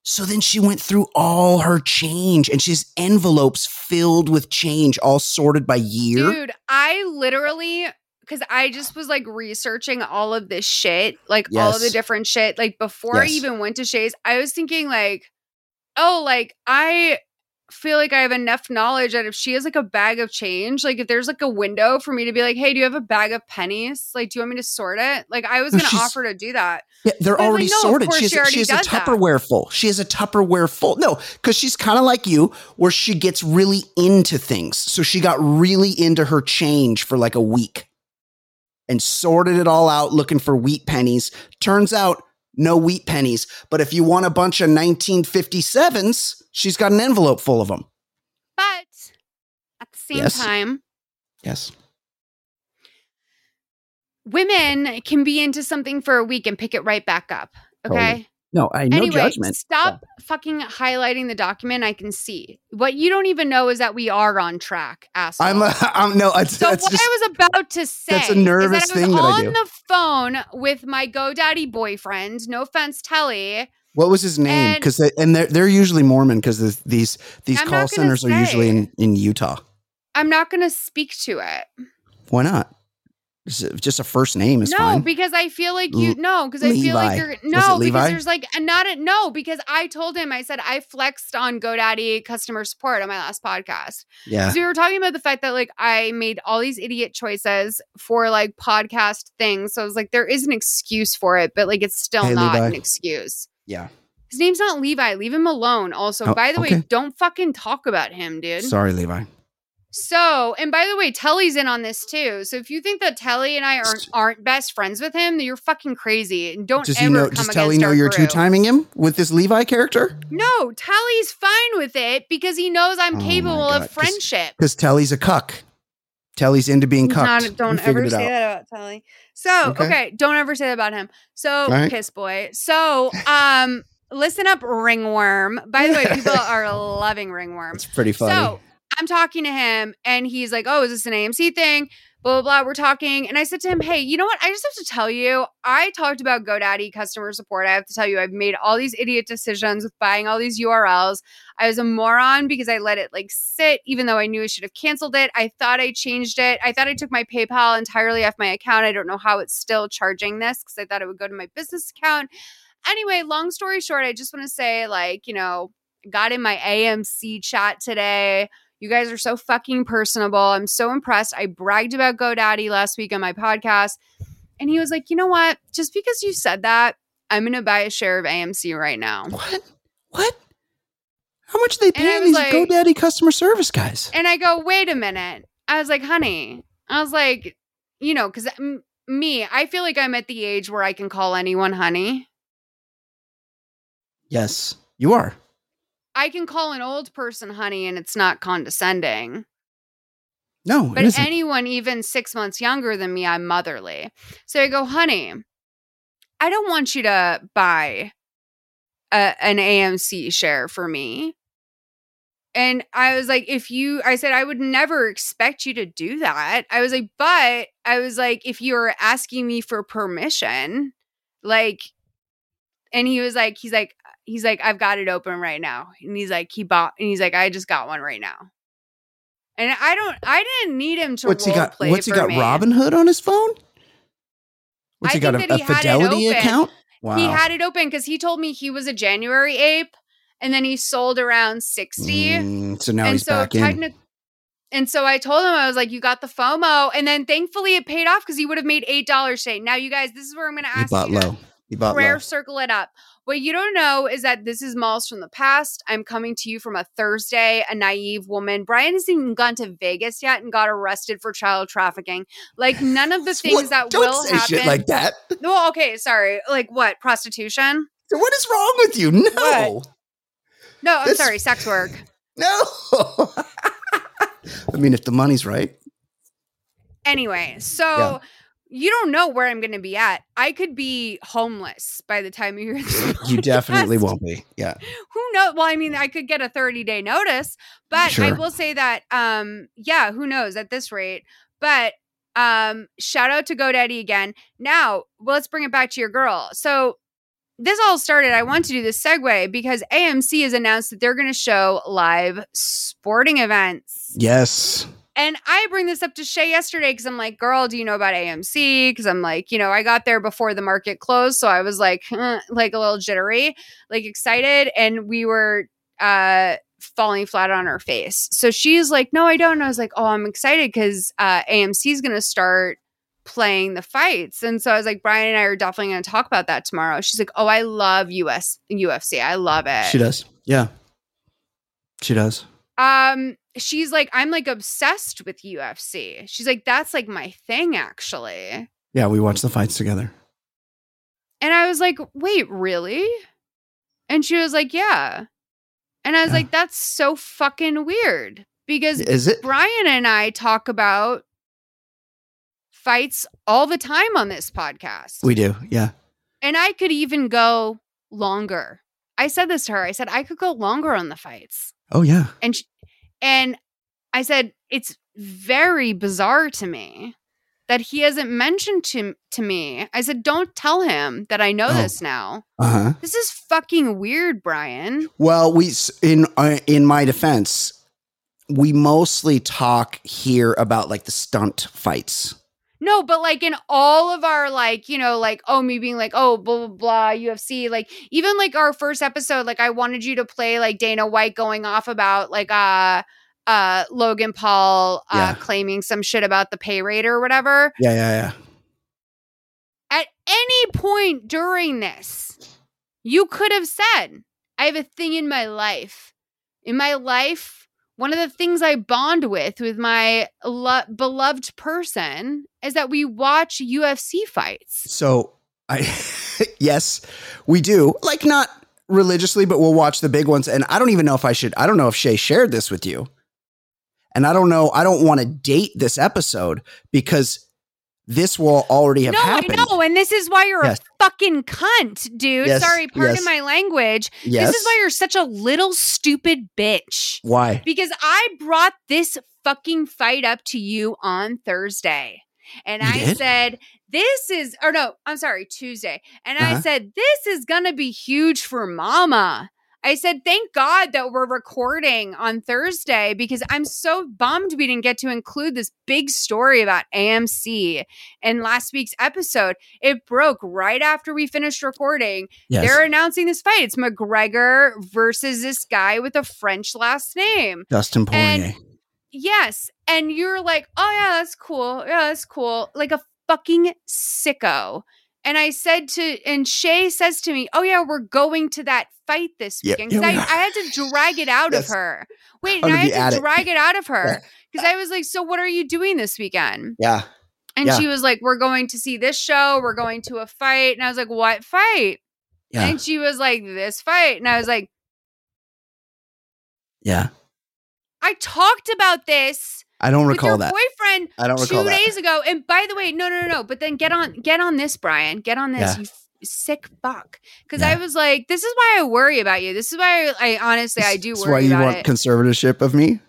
So then she went through all her change and she has envelopes filled with change, all sorted by year. Dude, I literally because I just was like researching all of this shit, like all of the different shit. Like before I even went to Shays, I was thinking like, oh, like I feel like I have enough knowledge that if she has like a bag of change, like if there's like a window for me to be like, hey, do you have a bag of pennies? Like, do you want me to sort it? Like I was gonna she's- offer to do that. Yeah, they're But already like, no, sorted. She has, she already she has a does that. Tupperware full. She has a Tupperware full. No, because she's kind of like you, where she gets really into things. So she got really into her change for like a week and sorted it all out looking for wheat pennies. Turns out no wheat pennies. But if you want a bunch of 1957s, she's got an envelope full of them. But at the same Yes. time, Yes. women can be into something for a week and pick it right back up. Okay. Totally. No, I no anyway, judgment. stop fucking highlighting the document. I can see. What you don't even know is that we are on track, asshole. I'm, a, I'm no, it's, so that's what just, I was about to say that's a nervous that thing that I on the phone with my GoDaddy boyfriend. No offense, Telly. what was his name? and- Because they, and they're, they're usually Mormon because these, these I'm call not gonna centers are usually in, in Utah. I'm not going to speak to it. Why not? Just uh, just a first name is no, fine. because I feel like you no, because I feel like you're no, because there's like a not a no, because I told him I said I flexed on GoDaddy customer support on my last podcast. yeah. So we were talking about the fact that like I made all these idiot choices for like podcast things. So I was like, there is an excuse for it, but like it's still Hey, not Levi. an excuse. Yeah. His name's not Levi. Leave him alone. Also, Oh, by the way, don't fucking talk about him, dude. Sorry, Levi. So, and by the way, Telly's in on this too. So if you think that Telly and I aren't aren't best friends with him, then you're fucking crazy. And don't Does ever he know? come Does Telly know you're two timing him with this Levi character? No, Telly's fine with it because he knows I'm Oh capable of friendship. Because Telly's a cuck. Telly's into being cucked. not- don't ever say out. that about Telly. So, Okay. okay. don't ever say that about him. So, right. piss boy. So, um, listen up, ringworm. By the way, people are loving ringworm. It's pretty funny. So I'm talking to him and he's like, Oh, is this an AMC thing? Blah, blah, blah. We're talking. And I said to him, Hey, you know what? I just have to tell you, I talked about GoDaddy customer support. I have to tell you, I've made all these idiot decisions with buying all these URLs. I was a moron because I let it like sit, even though I knew I should have canceled it. I thought I changed it. I thought I took my PayPal entirely off my account. I don't know how it's still charging this because I thought it would go to my business account. Anyway, long story short, I just want to say, like, you know, got in my AMC chat today. You guys are so fucking personable. I'm so impressed. I bragged about GoDaddy last week on my podcast. And he was like, you know what? Just because you said that, I'm going to buy a share of AMC right now. what? What? How much are they paying these like- GoDaddy customer service guys? And I go, wait a minute. I was like, honey, I was like, you know, because me, I feel like I'm at the age where I can call anyone honey. Yes, you are. I can call an old person honey and it's not condescending. No, But anyone even six months younger than me, I'm motherly. So I go, honey, I don't want you to buy a, an AMC share for me. And I was like, if you, I said, I would never expect you to do that. I was like, but I was like, if you're asking me for permission, like, and he was like, he's like, he's like, I've got it open right now. And he's like, he bought, and he's like, I just got one right now. And I don't, I didn't need him to what's he got? play What's he got? Robin Hood on his phone? What's I he got? A, a he it Fidelity account? Wow. He had it open because he told me he was a January ape, and then he sold around sixty. Mm, so now and he's so back in. and so I told him I was like, "You got the FOMO," and then thankfully it paid off because he would have made eight dollars today. Now, you guys, this is where I'm going to He ask bought you low. He bought prayer low. circle it up. What you don't know is that this is Malls from the past. I'm coming to you from a Thursday, a naive woman. Brian hasn't even gone to Vegas yet and got arrested for child trafficking. Like none of the things What? that Don't will say happen. shit like that. no, okay, sorry. Like what? Prostitution? What is wrong with you? No, What? No, I'm sorry, sex work. no. I mean, if the money's right, Anyway, so Yeah. You don't know where I'm going to be at. I could be homeless by the time you hear this. You definitely won't be. Yeah. Who knows? Well, I mean, I could get a 30 day notice, but I will say that, um, yeah, who knows at this rate. But um, shout out to GoDaddy again. Now, well, let's bring it back to your girl. So this all started. I want to do this segue because AMC has announced that they're going to show live sporting events. Yes. And I bring this up to Shay yesterday because I'm like, girl, do you know about AMC? Because I'm like, you know, I got there before the market closed. So I was like, huh, like a little jittery, like excited. And we were uh falling flat on our face. So she's like, no, I don't. And I was like, oh, I'm excited because uh AMC is going to start playing the fights. And so I was like, Brian and I are definitely going to talk about that tomorrow. She's like, oh, I love US UFC. I love it. She does. Yeah. She does. Um, she's like, I'm like obsessed with UFC. She's like, that's like my thing, actually. Yeah, we watch the fights together. And I was like, wait, really? And she was like, yeah. And I was Yeah. like, that's so fucking weird because Is it? Brian and I talk about fights all the time on this podcast. We do. Yeah. and I could even go longer. I said this to her. I said, I could go longer on the fights. Oh yeah. and sh- and I said it's very bizarre to me that he hasn't mentioned to to me. I said, don't tell him that I know Oh. this now. Uh huh. This is fucking weird, Brian. Well, we in uh, in my defense, we mostly talk here about like the stunt fights. No, but like in all of our like, you know, like oh me being like oh blah blah blah UFC, like even like our first episode, like I wanted you to play like Dana White going off about like uh uh Logan Paul uh Yeah. claiming some shit about the pay rate or whatever. Yeah, yeah, yeah. at any point during this, you could have said, I have a thing in my life. In my life, one of the things I bond with with my lo- beloved person is that we watch UFC fights. So I yes, we do. Like not religiously, but we'll watch the big ones. And I don't even know if I should. I don't know if Shay shared this with you. And I don't know. I don't want to date this episode because this will already have no, happened. I know, and this is why you're Yes. a fucking cunt, dude. Yes, Sorry, pardon yes. my language. This is why you're such a little stupid bitch. Why? because I brought this fucking fight up to you on Thursday. And You I did? said, this is, or no, I'm sorry, Tuesday. And I Uh-huh. said, this is going to be huge for mama. I said, thank God that we're recording on Thursday because I'm so bummed we didn't get to include this big story about AMC in last week's episode. It broke right after we finished recording. Yes. They're announcing this fight. It's McGregor versus this guy with a French last name. Dustin Poirier. And- Yes. And you're like, oh, yeah, that's cool. Yeah, that's cool. Like a fucking sicko. And I said to, and Shay says to me, oh, yeah, we're going to that fight this weekend. Because I. I had to drag it out Yes. of her. Wait, and I had to drag it out of her. Because I was like, so what are you doing this weekend? yeah. And Yeah. she was like, we're going to see this show. We're going to a fight. And I was like, what fight? Yeah. And she was like, this fight. And I was like, Yeah. I talked about this I don't recall that. boyfriend I don't recall two that. days ago. And by the way, no, no, no, no. But then get on, get on this, Brian. Get on this, Yeah. you f- sick fuck. Because Yeah. I was like, this is why I worry about you. This is why I, I honestly, I do That's worry why you about want it. conservatorship of me?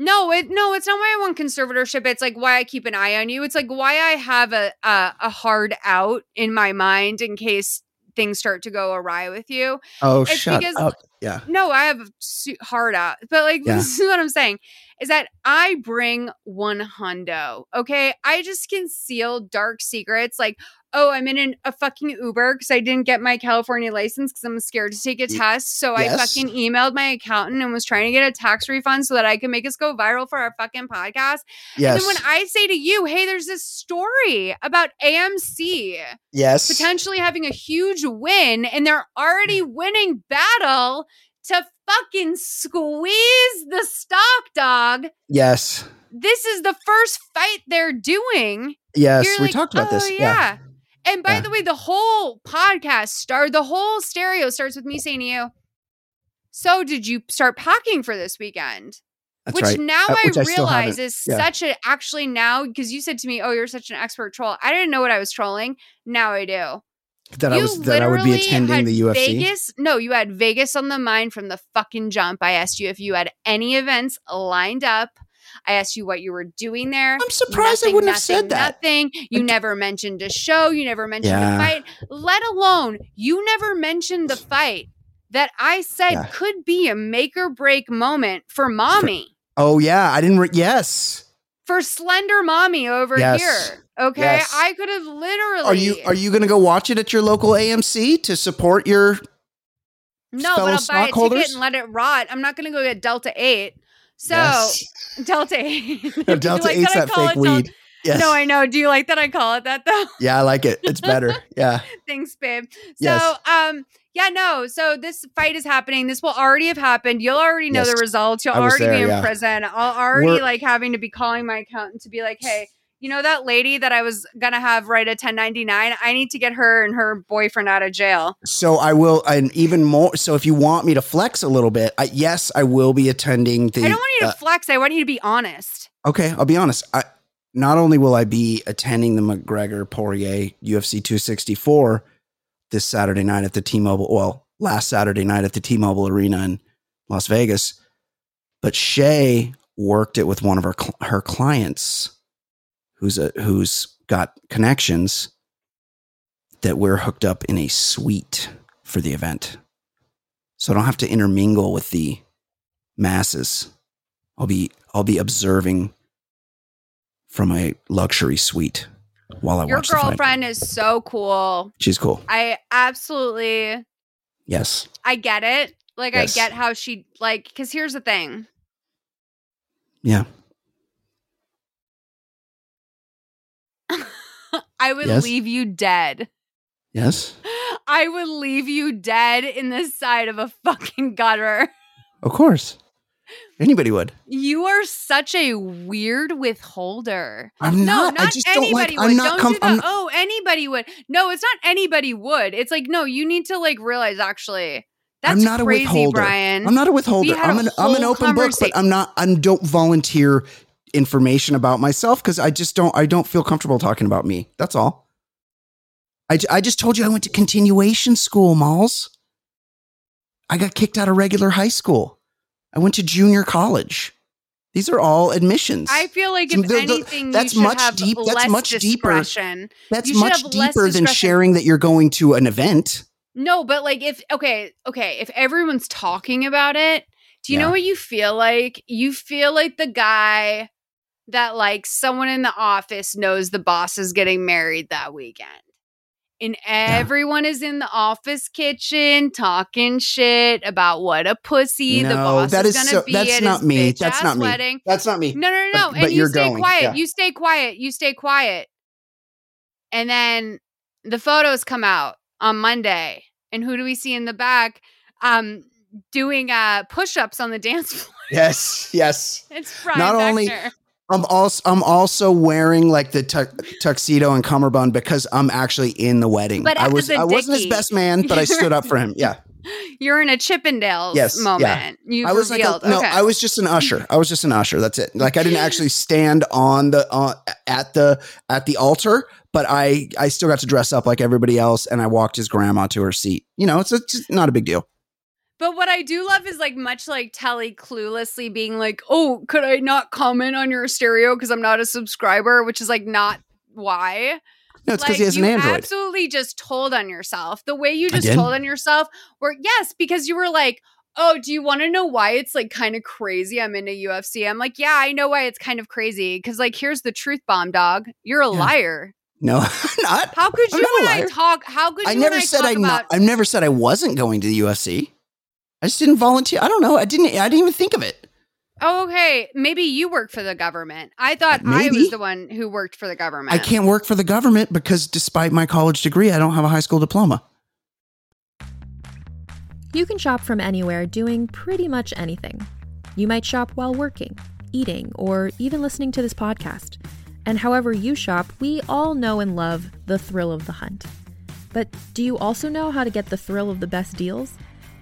no, it no, it's not why I want conservatorship. It's like why I keep an eye on you. It's like why I have a a, a hard out in my mind in case things start to go awry with you. Oh, It's shut because- up. Yeah. No, I have su- hard out. But like Yeah. this is what I'm saying is that I bring one hundo. Okay. I just conceal dark secrets like, oh, I'm in an, a fucking Uber because I didn't get my California license because I'm scared to take a test. So I fucking emailed my accountant and was trying to get a tax refund so that I could make us go viral for our fucking podcast. Yes. And then when I say to you, hey, there's this story about AMC yes. potentially having a huge win and they're already mm. winning battle to fucking squeeze the stock dog. Yes. This is the first fight they're doing. Yes. You're we like, talked about "Oh, this. Yeah. Yeah. And by Yeah. the way, the whole podcast start the whole stereo starts with me saying to you, So did you start packing for this weekend? That's which right. now Uh, I which I still realize is Yeah. such a actually now because you said to me, "Oh, you're such an expert troll." I didn't know what I was trolling. Now I do. That I was that I would be attending the UFC. Vegas. No, you had Vegas on the mind from the fucking jump. I asked you if you had any events lined up. I asked you what you were doing there. I'm surprised I wouldn't have said that. Nothing. You never mentioned a show. You never mentioned Yeah. a fight. Let alone you never mentioned the fight that I said Yeah. could be a make or break moment for mommy. Oh yeah, I didn't. Re- yes. For slender mommy over Yes. here. Okay, Yes. I could have literally. Are you are you going to go watch it at your local AMC to support your? No, but I'll buy a ticket and let it rot. I'm not going to go get Delta Eight. So Yes. Delta Eight. No, you Delta like Eight's that call fake weed. Yes. No, I know. Do you like that I call it that though? yeah, I like it. It's better. Yeah. Thanks, babe. So, Yes. um, yeah, no. So this fight is happening. This will already have happened. You'll already know Yes. the results. You'll already there, be in yeah. prison. I'll already We're- like having to be calling my accountant to be like, hey, you know that lady that I was gonna have write a 1099? I need to get her and her boyfriend out of jail. So I will, and even more. So if you want me to flex a little bit, I, yes, I will be attending the. I don't want you to uh, flex. I want you to be honest. okay, I'll be honest. I not only will I be attending the McGregor Poirier UFC 264 this Saturday night at the T-Mobile. Well, last Saturday night at the T-Mobile Arena in Las Vegas, but Shay worked it with one of her her clients, who's a who's got connections that we're hooked up in a suite for the event, so I don't have to intermingle with the masses. I'll be I'll be observing from a luxury suite while I Your watch girlfriend is so cool. She's cool. I absolutely Yes. I get it. Like Yes. I get how she like cuz here's the thing. Yeah. I would Yes. leave you dead. Yes. I would leave you dead in the side of a fucking gutter. Of course. Anybody would. You are such a weird withholder. I'm No, not. not I just don't anybody like. would. I'm not. Don't Com- do not oh, anybody would. No, it's not anybody would. It's like, no, you need to like realize actually that's I'm not a withholder. Brian. I'm not a withholder. I'm an. I'm an open book, but I'm not. I don't volunteer information about myself because I just don't. I don't feel comfortable talking about me. That's all. I I just told you I went to continuation school, Malls. I got kicked out of regular high school. I went to junior college. These are all admissions. I feel like if the- the- anything, that's much deep- that's much deeper. That's much deeper than sharing that you're going to an event. No, but like if okay, okay, if everyone's talking about it, do you Yeah. know what you feel like? You feel like the guy that like someone in the office knows the boss is getting married that weekend. And everyone is in the office kitchen talking shit about what a pussy the No, boss that is, is gonna so- be that's at not his me. bitch That's ass not me. wedding. That's not me. No, no, no, But- no. but and you you're stay going, quiet. yeah. You stay quiet. You stay quiet. And then the photos come out on Monday. And who do we see in the back? Um, doing uh push-ups on the dance floor. Yes, yes. It's Brian Not only-. I'm also I'm also wearing like the tu- tuxedo and cummerbund because I'm actually in the wedding. But I as was a I wasn't his best man, but I stood up for him. Yeah, You're in a Chippendales Yes, yeah. moment. You I was revealed. like a, no, okay. I was just an usher. I was just an usher. That's it. Like I didn't actually stand on the uh, at the at the altar, but I I still got to dress up like everybody else, and I walked his grandma to her seat. You know, it's, it's just not a big deal. But what I do love is like much like Telly cluelessly being like, "Oh, could I not comment on your stereo because I'm not a subscriber?" Which is like not why. No, it's because he has an you Android. absolutely just told on yourself. The way you just told on yourself, were yes, because you were like, "Oh, do you want to know why it's like kind of crazy? I'm into UFC." I'm like, "Yeah, I know why it's kind of crazy." Because like, here's the truth bomb, dog. You're a Yeah. liar. no, I'm not. How could you not a and I talk? How could you I never I said talk I not. I never said I wasn't going to the UFC. I just didn't volunteer. I don't know. I didn't. I didn't even think of it. Oh, okay. Maybe you work for the government. I thought I was the one who worked for the government. I can't work for the government because, despite my college degree, I don't have a high school diploma. You can shop from anywhere doing pretty much anything. You might shop while working, eating, or even listening to this podcast. And however you shop, we all know and love the thrill of the hunt. But do you also know how to get the thrill of the best deals?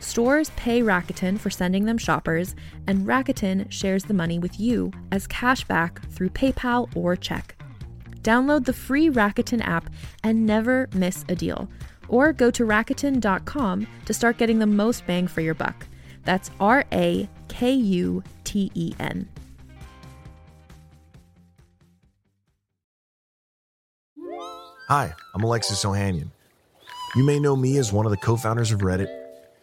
Stores pay Rakuten for sending them shoppers, and Rakuten shares the money with you as cash back through PayPal or check. Download the free Rakuten app and never miss a deal. Or go to Rakuten.com to start getting the most bang for your buck. That's R A K U T E N. Hi, I'm Alexis Ohanian. You may know me as one of the co founders of Reddit,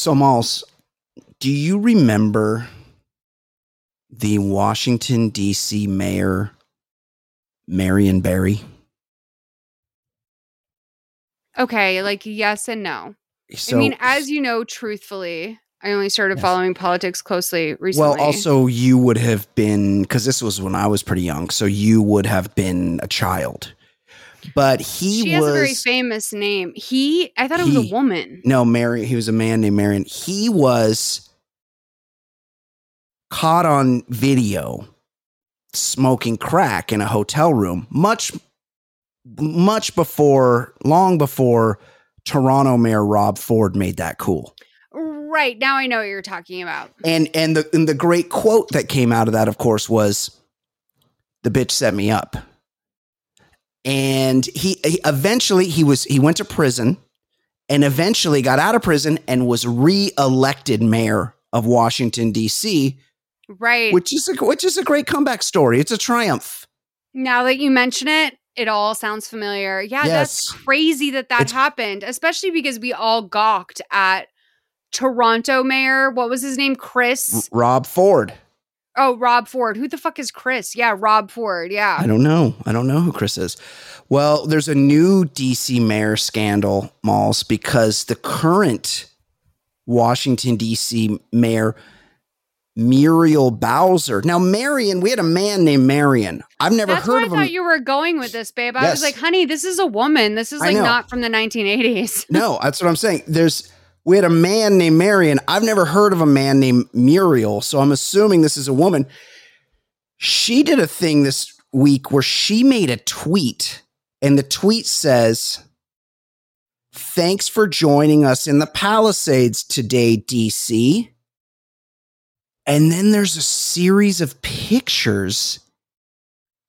So, Malls, do you remember the Washington, D.C. mayor, Marion Barry? Okay, like yes and no. So, I mean, as you know, truthfully, I only started Yes. following politics closely recently. well, also, you would have been, because this was when I was pretty young, so you would have been a child. But he she has was. a very famous name. He, I thought it was a woman. No, Mary. He was a man named Marion. He was caught on video smoking crack in a hotel room, much, much before, long before Toronto Mayor Rob Ford made that cool. Right now, I know what you're talking about. And and the and the great quote that came out of that, of course, was, "The bitch set me up." And he, he eventually he was he went to prison, and eventually got out of prison and was re-elected mayor of Washington D.C., Right which is a which is a great comeback story. It's a triumph. now that you mention it, it all sounds familiar. Yeah, that's crazy that that It's- happened, especially because we all gawked at Toronto mayor. What was his name? Chris. R- Rob Ford. Oh, Rob Ford. Who the fuck is Chris? Yeah, Rob Ford. Yeah. I don't know. I don't know who Chris is. Well, there's a new DC mayor scandal, Malls, because the current Washington DC mayor, Muriel Bowser. Now, Marion, we had a man named Marion. I've never That's heard where I of thought him. you were going with this, babe. I Yes. was like, honey, this is a woman. This is like not from the 1980s. no, that's what I'm saying. There's we had a man named Marion. I've never heard of a man named Muriel, so I'm assuming this is a woman. She did a thing this week where she made a tweet, and the tweet says, Thanks for joining us in the Palisades today, DC. And then there's a series of pictures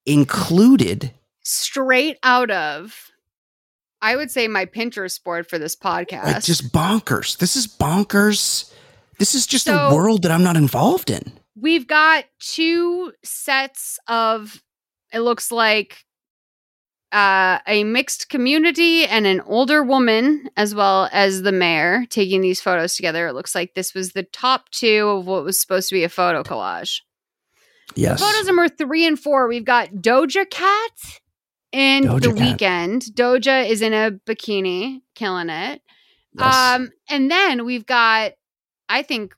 included. Straight out of, I would say, my Pinterest board for this podcast. Like just bonkers. This is bonkers. This is just a world that I'm not involved in. We've got two sets of, it looks like uh, a mixed community and an older woman, as well as the mayor, taking these photos together. It looks like this was the top two of what was supposed to be a photo collage. Yes. Photos number three and four, we've got Doja Cat and Doja the Cat. weekend. Doja is in a bikini, killing it. Yes. Um, and then we've got, I think,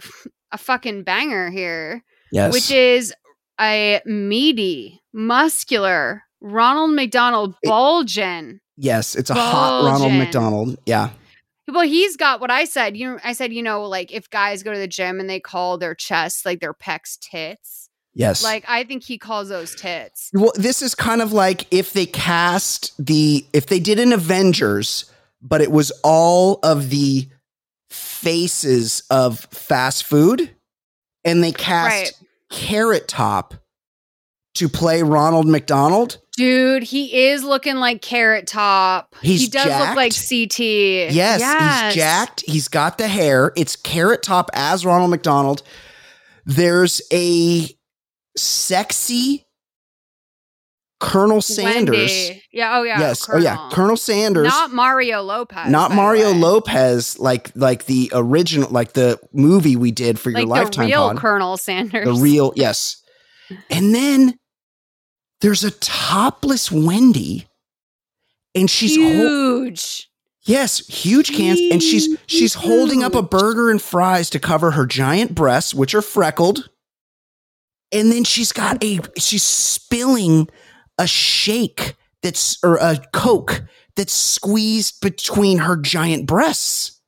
a fucking banger here, yes. which is a meaty, muscular Ronald McDonald Bulgin. yes. It's a hot Ronald McDonald. Yeah. Well, he's got what I said. You know, I said, you know, like if guys go to the gym and they call their chest like their pecs tits, Yes. like I think he calls those tits. well, this is kind of like if they cast the, if they did an Avengers, but it was all of the faces of fast food and they cast Right. Carrot Top to play Ronald McDonald. Dude, he is looking like Carrot Top. he He's does look like jacked. CT. Yes, he's jacked. He's got the hair. It's Carrot Top as Ronald McDonald. There's a sexy Colonel Sanders. Wendy. Yeah. Oh yeah. yes. Oh yeah. Colonel Sanders. Not Mario Lopez. not Mario. Lopez, like like the original, like the movie we did for your Like lifetime the real pod. Colonel Sanders. the real, yes. And then there's a topless Wendy, and she's huge. yes, huge cans, and she's she's holding up a burger and fries to cover her giant breasts, which are freckled. And then she's got a she's spilling a shake that's or a coke that's squeezed between her giant breasts.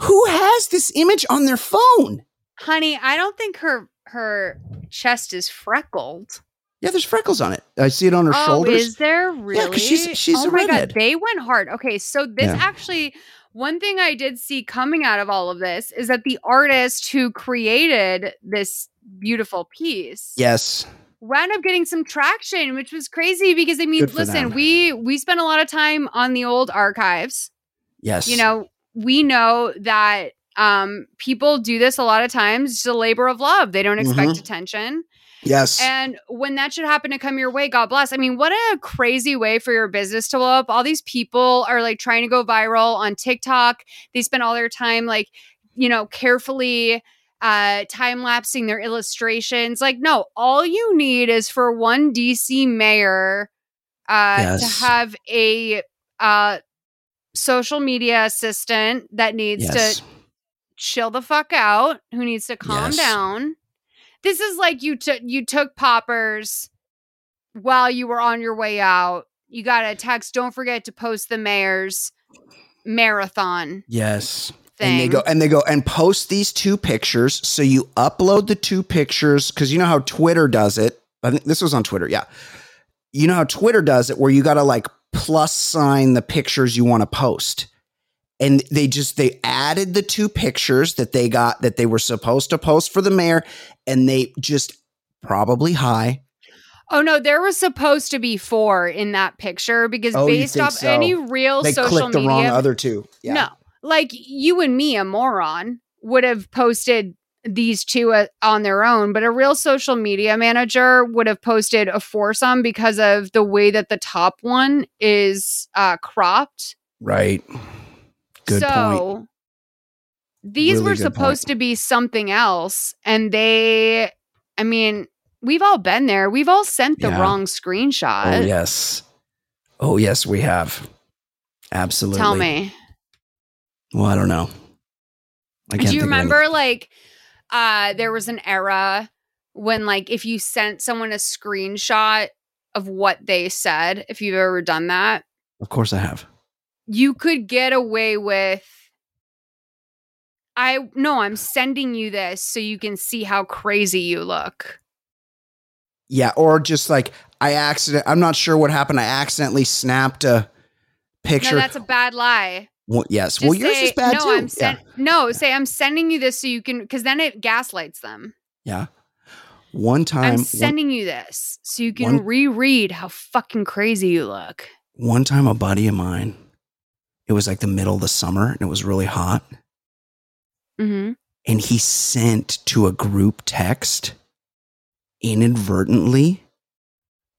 Who has this image on their phone? Honey, I don't think her her chest is freckled. Yeah, there's freckles on it. I see it on her oh, shoulders. is there really? 'cause she's- she's oh a my redhead. god, they went hard. Okay, so this Yeah. actually one thing I did see coming out of all of this is that the artist who created this beautiful piece yes. wound up getting some traction, which was crazy because I mean, Good listen, we we spent a lot of time on the old archives. Yes. You know, we know that um people do this a lot of times. It's a labor of love. They don't expect Mhm. attention. Yes. And when that should happen to come your way, God bless. I mean, what a crazy way for your business to blow up. All these people are like trying to go viral on TikTok. They spend all their time like, you know, carefully uh time lapsing their illustrations. Like, no, all you need is for one DC mayor uh Yes. to have a uh social media assistant that needs yes. to chill the fuck out, who needs to calm Yes. down. This is like you took you took poppers while you were on your way out. You got a text. Don't forget to post the mayor's marathon yes. Thing. And they go and they go and post these two pictures. So you upload the two pictures because you know how Twitter does it. I think this was on Twitter. Yeah. You know how Twitter does it where you got to like plus sign the pictures you want to post. And they just they added the two pictures that they got that they were supposed to post for the mayor and they just probably high. oh no, there was supposed to be four in that picture because Oh, based off so? any real They social clicked the media, wrong other two. Yeah. no, like you and me, a moron, would have posted these two uh, on their own, but a real social media manager would have posted a foursome because of the way that the top one is uh, cropped. Right. Good so, point. These Really were supposed to be something else, and they, I mean, we've all been there. We've all sent the Yeah. wrong screenshot. Oh yes. Oh yes, we have. Absolutely. Tell me. Well, I don't know. I Do you think of any- remember like uh there was an era when like if you sent someone a screenshot of what they said, if you've ever done that, Of course, I have. you could get away with I no, I'm sending you this so you can see how crazy you look. Yeah, or just like I accident. I'm not sure what happened. I accidentally snapped a picture. No, that's a bad lie. Well, yes. Just well, yours say, is bad no, too. I'm sen- no, say I'm sending you this so you can because then it gaslights them. yeah. Yeah. One time, I'm one, sending you this so you can one- reread how fucking crazy you look. one time, a buddy of mine. It was like the middle of the summer, and it was really hot. Mm-hmm. and he sent to a group text inadvertently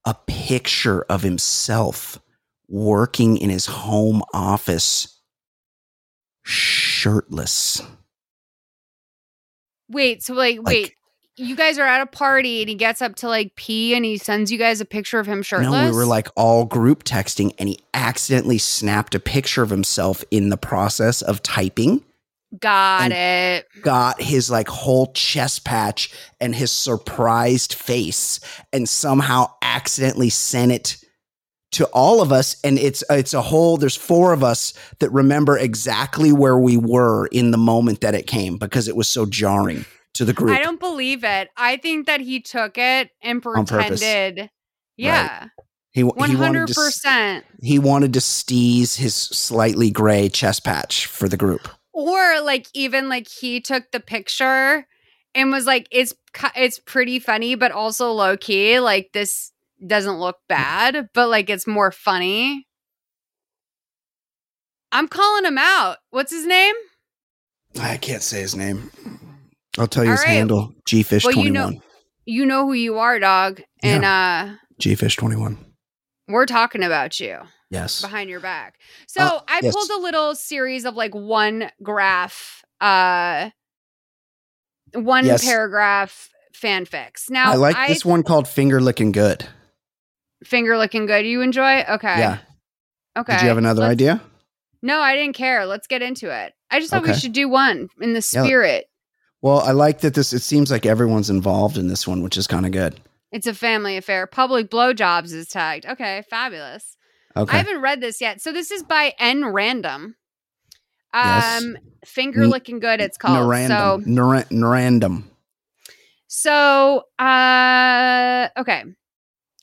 a picture of himself working in his home office shirtless. Wait, so like, Like- wait, you guys are at a party and he gets up to like pee and he sends you guys a picture of him shirtless. No, we were like all group texting and he accidentally snapped a picture of himself in the process of typing. got it. got his like whole chest patch and his surprised face and somehow accidentally sent it to all of us and it's it's a whole there's four of us that remember exactly where we were in the moment that it came because it was so jarring to the group I don't believe it. I think that he took it and pretended. Yeah, he, he wanted to he wanted to steeze his slightly gray chest patch for the group Or like even like he took the picture and was like, "It's it's pretty funny, but also low key. Like this doesn't look bad, but like it's more funny." I'm calling him out. What's his name? i can't say his name I'll tell you All his right. handle. Gfish Well, twenty you know- You know who you are, dog. And uh Gfish twenty one. we're talking about you Yes. behind your back. So Uh, I yes. pulled a little series of like one graph, uh one Yes. paragraph fanfics. Now I like this one called Finger Licking Good. Finger looking good. You enjoy? Okay. Yeah. Okay. Did you have another Let's- idea? No, I didn't care. Let's get into it. I just thought we should do one in the Yeah. spirit. Well, I like that this. It seems like everyone's involved in this one, which is kind of good. It's a family affair. Public blowjobs is tagged. Okay, fabulous. Okay. I haven't read this yet. So this is by N Random. Yes. Um, finger N- licking good. It's called. Narandom. So N-random. so uh okay.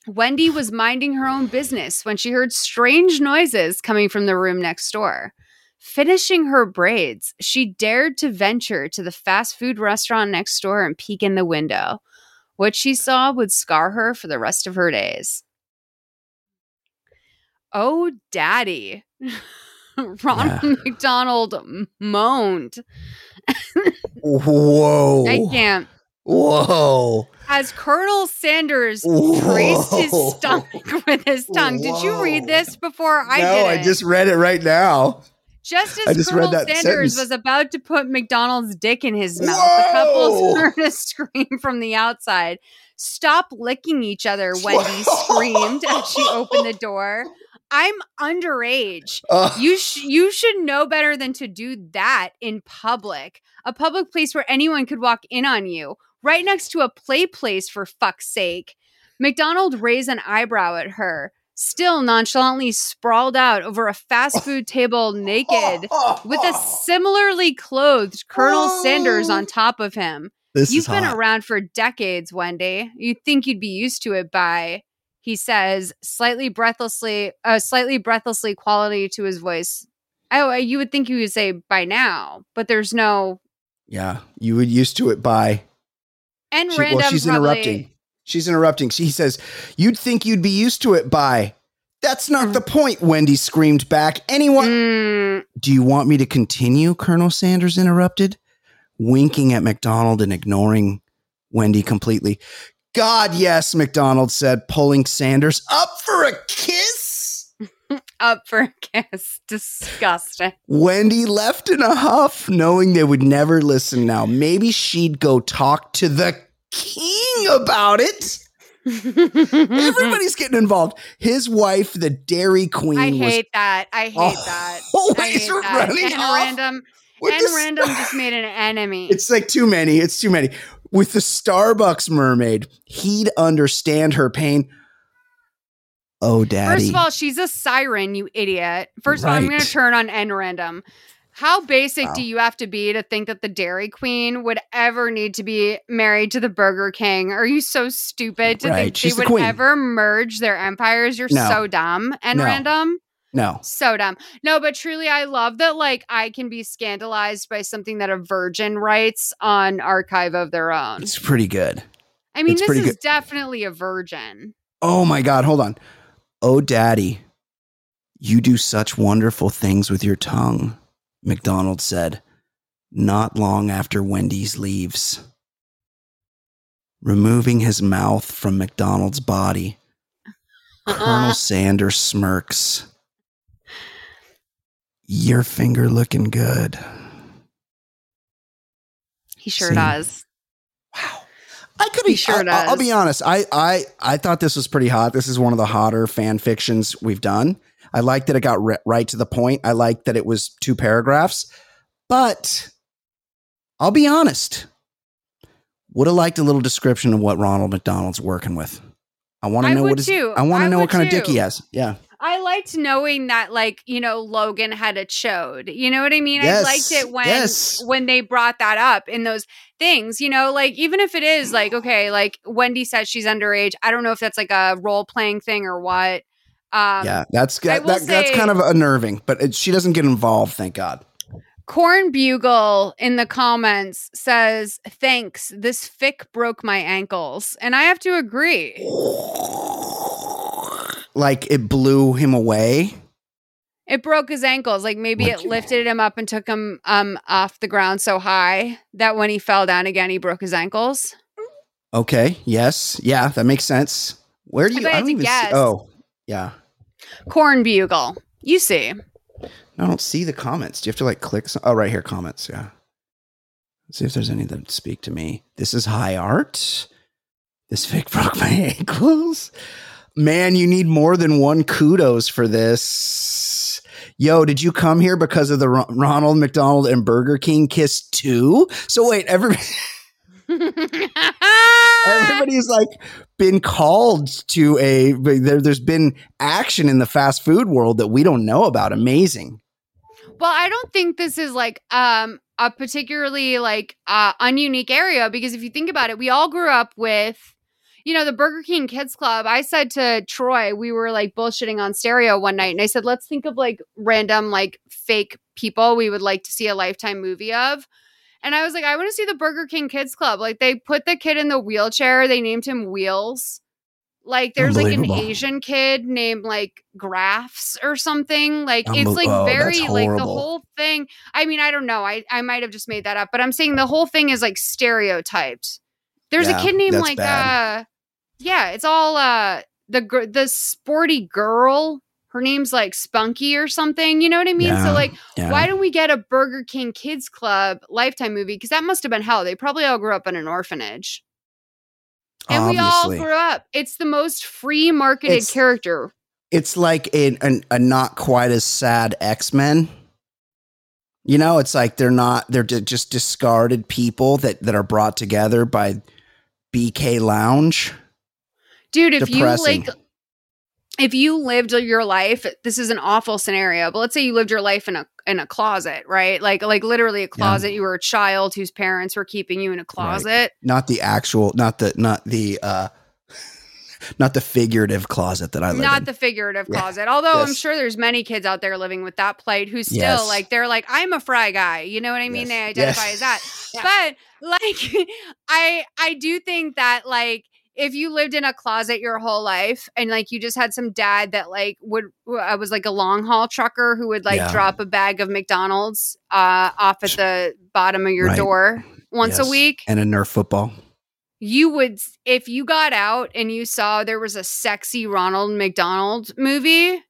Wendy was minding her own business when she heard strange noises coming from the room next door. Finishing her braids, she dared to venture to the fast food restaurant next door and peek in the window. What she saw would scar her for the rest of her days. Oh, daddy. Ronald McDonald moaned. Whoa. I can't. Whoa. As Colonel Sanders Whoa. traced his stomach with his tongue. Did you read this before I no, did? No, I just read it right now. Just I as just Colonel Sanders sentence. was about to put McDonald's dick in his mouth, the couple heard a scream from the outside. Stop licking each other, Wendy screamed as she opened the door. I'm underage. Uh, You sh- you should know better than to do that in public, a public place where anyone could walk in on you, right next to a play place for fuck's sake. McDonald raised an eyebrow at her, still nonchalantly sprawled out over a fast food table naked, with a similarly clothed Colonel Sanders on oh. top of him. this You've been hot. around for decades, Wendy. You'd think you'd be used to it by, he says, slightly breathlessly, a slightly breathlessly quality to his voice. Oh, you would think you would say by now, but there's no. Yeah, you would used to it by. And She, random. well, she's probably- interrupting. She's interrupting. She says, "You'd think you'd be used to it by." That's not the point. Wendy screamed back. Anyone? Mm, Do you want me to continue? Colonel Sanders interrupted, winking at McDonald and ignoring Wendy completely. God, yes, McDonald said, pulling Sanders up for a kiss. up for a kiss. Disgusting. Wendy left in a huff, knowing they would never listen now. Maybe she'd go talk to the king about it. Everybody's getting involved. His wife, the Dairy Queen, I hate that. I hate oh, that. I always hate that. running And random. And the random just made an enemy. It's like too many. It's too many. With the Starbucks mermaid, he'd understand her pain. Oh, daddy. First of all, she's a siren, you idiot. First of all, I'm going to turn on N random. How basic Wow. do you have to be to think that the Dairy Queen would ever need to be married to the Burger King? Are you so stupid to Right, think she's they the would queen. ever merge their empires? You're No. so dumb. and No. random. no. So dumb. No, but truly, I love that. Like, I can be scandalized by something that a virgin writes on archive of their own. It's pretty good. I mean, it's this is good. definitely a virgin. Oh my God. Hold on. Oh, daddy. You do such wonderful things with your tongue, McDonald said, not long after Wendy's leaves. Removing his mouth from McDonald's body, Colonel Sanders smirks. Your finger looking good. He sure See? does. Wow. I could be sure. I, will be honest. I, I I thought this was pretty hot. This is one of the hotter fan fictions we've done. I like that it got ri- right to the point. I like that it was two paragraphs. But I'll be honest. Would have liked a little description of what Ronald McDonald's working with. I want to know what his, too. I want to know what kind of dick he has. Yeah. I liked knowing that, like, you know, Logan had a chode. You know what I mean? Yes, I liked it when yes. when they brought that up in those things. You know, like even if it is like, okay, like Wendy says she's underage. I don't know if that's like a role playing thing or what. Um, yeah. That's I that, that, that's kind of unnerving, but it, she doesn't get involved, thank God. Corn Bugle in the comments says, "Thanks. This fic broke my ankles," and I have to agree. Like it blew him away. It broke his ankles. Like maybe Like- it lifted him up and took him um off the ground so high that when he fell down again, he broke his ankles. Okay. Yes. Yeah, that makes sense. Where do you? I had don't even see. Oh, yeah. Corn bugle. You see. I don't see the comments. Do you have to like click? Some, oh, right here, comments. Yeah. Let's see if there's any that speak to me. This is high art. This fake broke my ankles. Man, you need more than one kudos for this. Yo, did you come here because of the Ro- Ronald McDonald and Burger King kiss too? So wait, everybody, everybody's like been called to a there, there's been action in the fast food world that we don't know about. Amazing. Well, I don't think this is like um a particularly like uh ununique area because if you think about it, we all grew up with you know, the Burger King Kids Club. I said to Troy, we were like bullshitting on stereo one night, and I said, let's think of like random, like fake people we would like to see a lifetime movie of. And I was like, I want to see the Burger King Kids Club. Like, they put the kid in the wheelchair, they named him Wheels. Like, there's like an Asian kid named like Graphs or something. Like, it's like oh, very, like, the whole thing. I mean, I don't know. I, I might have just made that up, but I'm saying the whole thing is like stereotyped. There's Yeah, a kid named like bad. uh yeah, it's all uh the the sporty girl. Her name's like Spunky or something. You know what I mean? Yeah, So like, Yeah. why don't we get a Burger King Kids Club Lifetime movie? Because that must have been hell. They probably all grew up in an orphanage, and we all grew up. It's the most free marketed It's- character. it's like a, an, a not quite as sad X Men. You know, it's like they're not they're ju- just discarded people that that are brought together by BK Lounge. Dude, if Depressing. you like if you lived your life, this is an awful scenario, but let's say you lived your life in a in a closet, right? Like like literally a closet. You were a child whose parents were keeping you in a closet. Not the actual, not the not the uh not the figurative closet that I live Not in. the figurative Yeah. closet. Although I'm sure there's many kids out there living with that plight who still Yes. like they're like, I'm a fry guy. You know what I mean? Yes. They identify Yes. as that. But like I I do think that like if you lived in a closet your whole life and like you just had some dad that like would I was like a long haul trucker who would like Yeah. drop a bag of McDonald's uh off at the bottom of your Right. door once Yes. a week and a Nerf football. you would if you got out and you saw there was a sexy Ronald McDonald movie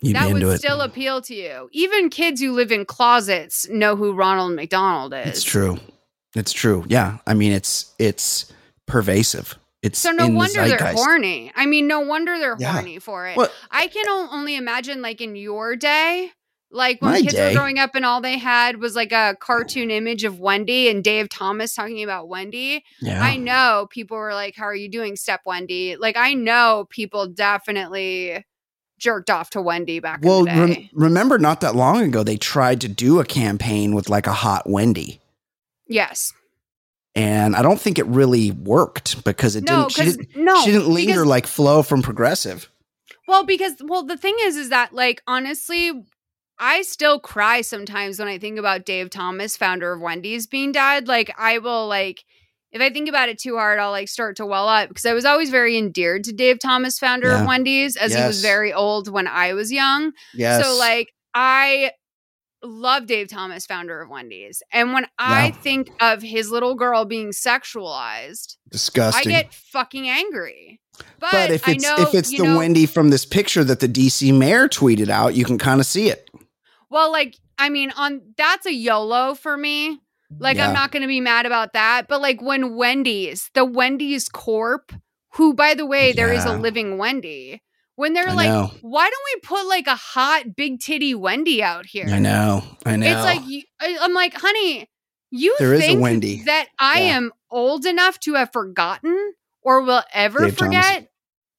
You'd that would it. still appeal to you. Even kids who live in closets know who Ronald McDonald is. It's true. It's true. Yeah. I mean, it's it's pervasive. It's So no in the wonder they're horny. I mean, no wonder they're Yeah. horny for it. What? I can only imagine, like in your day, like when kids day? were growing up and all they had was like a cartoon image of Wendy and Dave Thomas talking about Wendy. Yeah. I know people were like, "How are you doing, Step Wendy?" Like I know people definitely jerked off to Wendy back Well, in the day. rem- remember not that long ago they tried to do a campaign with like a hot Wendy. yes. And I don't think it really worked because it No, didn't she, didn't no, she didn't linger because- like flow from progressive. Well, because well, the thing is, is that like honestly, I still cry sometimes when I think about Dave Thomas, founder of Wendy's, being dead. Like I will like if I think about it too hard, I'll like start to well up because I was always very endeared to Dave Thomas, founder Yeah. of Wendy's, as he was very old when I was young. Yes. So like I love Dave Thomas, founder of Wendy's. And when I think of his little girl being sexualized, disgusting. I get fucking angry. But, but if I it's know, if it's the know, Wendy from this picture that the DC mayor tweeted out, you can kind of see it. Well, like, I mean, on that's a YOLO for me. Like, Yeah. I'm not going to be mad about that. But like, when Wendy's, the Wendy's Corp, who, by the way, there is a living Wendy, when they're I like, know. why don't we put like a hot big titty Wendy out here? I know. I know. It's like I'm like, honey, you There think Wendy. that I Yeah. am old enough to have forgotten or will ever Dave Thomas.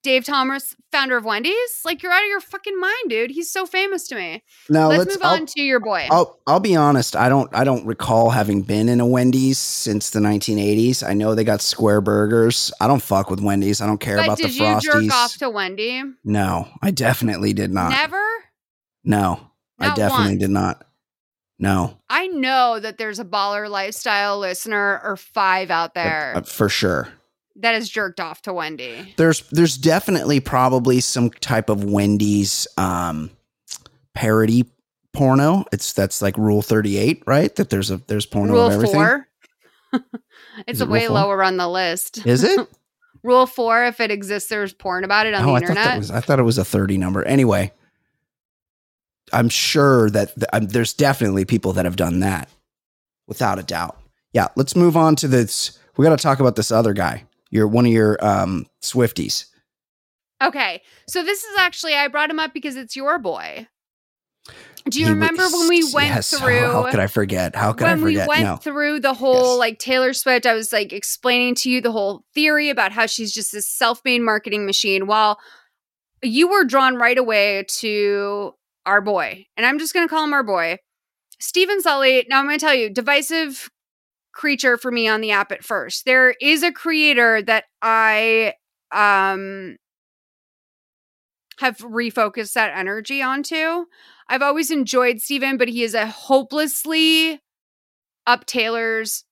Dave Thomas, founder of Wendy's? Like you're out of your fucking mind, dude. He's so famous to me. now let's, let's, move I'll- on to your boy. I'll I'll be honest. I don't I don't recall having been in a Wendy's since the 1980s. I know they got square burgers. I don't fuck with Wendy's. I don't care but about the frosties. did you jerk off to Wendy? no, I definitely did not. Never. No, I definitely once. did not. No, I know that there's a baller lifestyle listener or five out there uh, for sure. That has jerked off to Wendy. There's there's definitely probably some type of Wendy's um parody porno. It's that's like rule 38, right? That there's a there's porno Rule of everything. four. it's it way lower on the list. Is it? Rule four, if it exists, there's porn about it on oh, the I thought internet. that was I thought it was a 30 number. Anyway, I'm sure that th- um, there's definitely people that have done that without a doubt. Yeah, let's move on to this. We got to talk about this other guy. You're one of your um Swifties. Okay. So this is actually I brought him up because it's your boy. Do you He remember was- when we went yes, through How, could I forget? How could I when we forget? went no. through the whole Yes. like Taylor Swift, I was like explaining to you the whole theory about how she's just this self-made marketing machine. While you were drawn right away to our boy, and I'm just gonna call him our boy, Stephen Sully. Now I'm gonna tell you, divisive creature for me on the app at first. There is a creator that I um have refocused that energy onto. I've always enjoyed Steven, but he is a hopelessly up Taylor's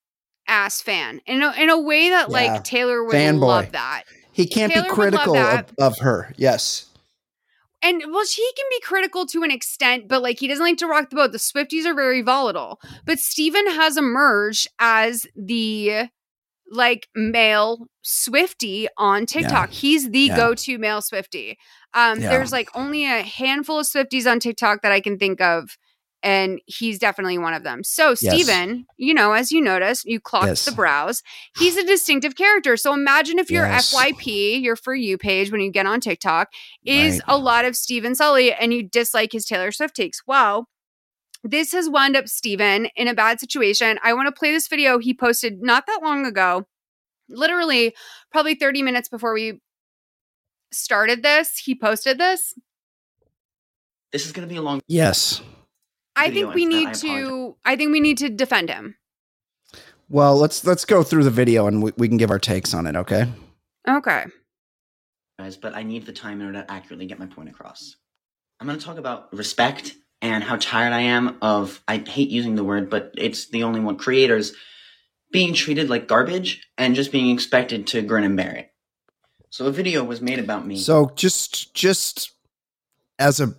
ass fan. In a, in a way that Yeah. like Taylor would Fanboy. love that. He can't Taylor be critical of, of her. Yes. And well, she can be critical to an extent, but like he doesn't like to rock the boat. The Swifties are very volatile. But Steven has emerged as the like male Swifty on TikTok. He's the Yeah. go-to male Swifty. Um, Yeah. there's like only a handful of Swifties on TikTok that I can think of, and he's definitely one of them. So Yes. Steven, you know, as you notice, you clocked Yes. the brows. He's a distinctive character. So imagine if your Yes. FYP, your for you page when you get on TikTok, is Right. a lot of Steven Sully and you dislike his Taylor Swift takes. Well, this has wound up Steven in a bad situation. I want to play this video he posted not that long ago, literally probably 30 minutes before we started this. He posted this. This is going to be a long Yes. I think we need I to I think we need to defend him. Well, let's let's go through the video and we, we can give our takes on it. Okay. Okay. guys, but I need the time in order to accurately get my point across. I'm going to talk about respect and how tired I am of, I hate using the word, but it's the only one, creators being treated like garbage and just being expected to grin and bear it. So a video was made about me. So just just as a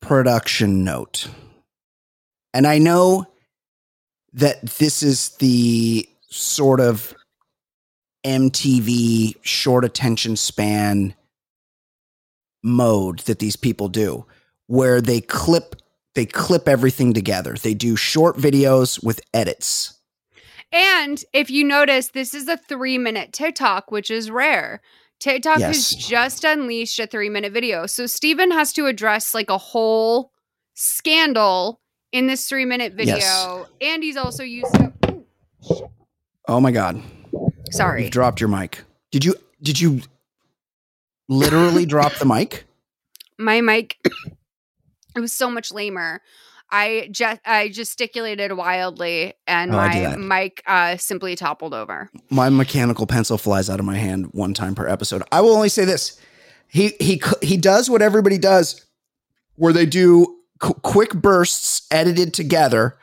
production note, and I know that this is the sort of MTV short attention span mode that these people do, where they clip they clip everything together. They do short videos with edits. And if you notice, this is a three minute TikTok, which is rare. TikTok has just unleashed a three minute video. So Steven has to address like a whole scandal in this three minute video. Yes. And he's also used Oh my god. sorry. You've dropped your mic. Did you did you literally drop the mic? my mic it was so much lamer. I just I gesticulated wildly and Oh, my mic uh simply toppled over. My mechanical pencil flies out of my hand one time per episode. I will only say this: he he he does what everybody does, where they do qu- quick bursts edited together,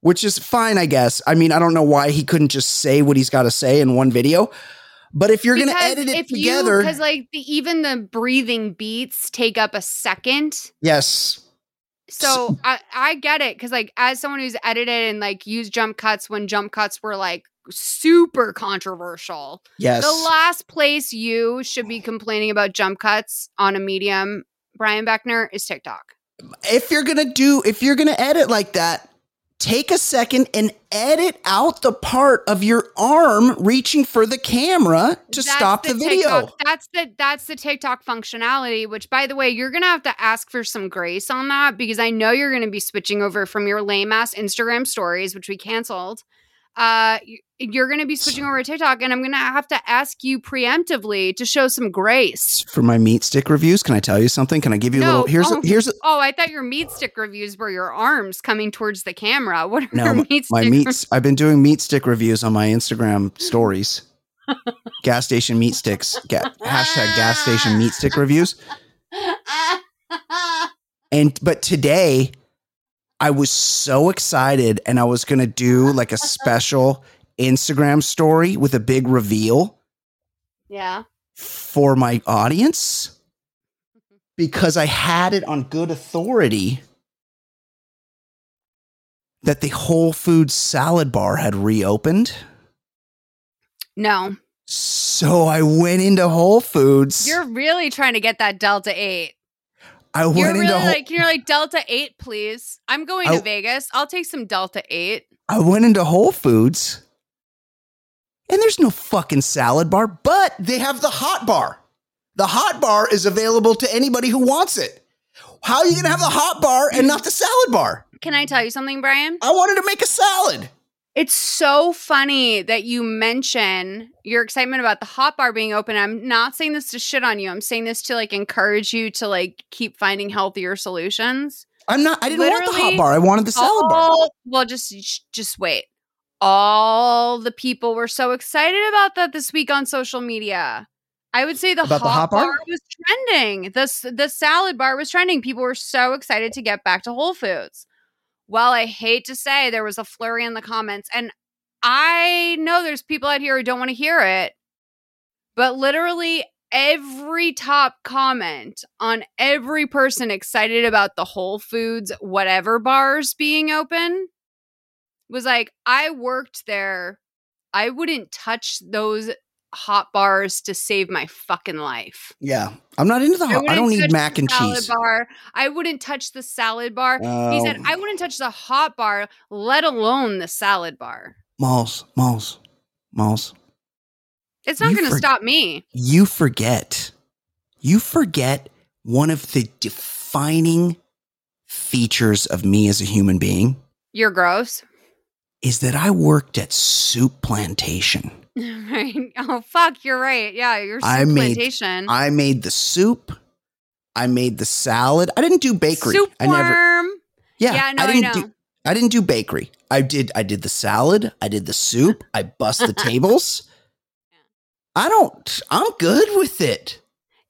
which is fine, I guess. I mean, I don't know why he couldn't just say what he's got to say in one video. But if you're going to edit it if together, because like the, even the breathing beats take up a second. yes, So I, I get it because like as someone who's edited and like used jump cuts when jump cuts were like super controversial. yes, The last place you should be complaining about jump cuts on a medium, Brian Beckner, is TikTok. If you're gonna do if you're gonna edit like that take a second and edit out the part of your arm reaching for the camera to That's stop the, video TikTok- that's the that's the TikTok functionality. Which, by the way, you're gonna have to ask for some grace on that because I know you're gonna be switching over from your lame ass Instagram stories, which we canceled. Uh, you're gonna be switching over to TikTok, and I'm gonna have to ask you preemptively to show some grace. for my meat stick reviews can i tell you something can i give you a little here's oh. a, here's a, Oh, I thought your meat stick reviews were your arms coming towards the camera. What are no your my, meat my stick meats i've been doing meat stick reviews on my instagram stories gas station meat sticks ga- hashtag gas station meat stick reviews And but today I was so excited and I was going to do like a special Instagram story with a big reveal yeah. for my audience. because I had it on good authority that the Whole Foods salad bar had reopened. No, So I went into Whole Foods. you're really trying to get that Delta 8. I went You're into really Whole- like, you're like, Delta 8, please. I'm going I- to Vegas. I'll take some Delta 8. I went into Whole Foods and there's no fucking salad bar, but they have the hot bar. The hot bar is available to anybody who wants it. How are you going to have the hot bar and not the salad bar? Can I tell you something, Brian? I wanted to make a salad. It's so funny that you mention your excitement about the hot bar being open. I'm not saying this to shit on you. I'm saying this to like encourage you to like keep finding healthier solutions. I'm not I didn't want the hot bar. I wanted the salad bar. Well, just just wait. All the people were so excited about that this week on social media. I would say the, About hot, the hot bar? bar? was trending. The the salad bar was trending. People were so excited to get back to Whole Foods. Well, I hate to say there was a flurry in the comments, and I know there's people out here who don't want to hear it, but literally every top comment on every person excited about the Whole Foods whatever bars being open was like, I worked there. I wouldn't touch those hot bars to save my fucking life. Yeah. I'm not into the hot. I, wouldn't don't need mac and cheese. Bar. I wouldn't touch the salad bar. he said, Oh. I wouldn't touch the hot bar, let alone the salad bar. Malls, malls, malls. It's not going to for- stop me. You forget. You forget one of the defining features of me as a human being You're gross. Is that I worked at Soup Plantation. right. Oh, fuck. You're right. Yeah. You're I soup made- plantation. I made the soup. I made the salad. I didn't do bakery. Soup I never. worm. Yeah, Yeah, no, I didn't know. do. I didn't do bakery. I did. I did the salad. I did the soup. I bust the tables. I don't. I'm good with it.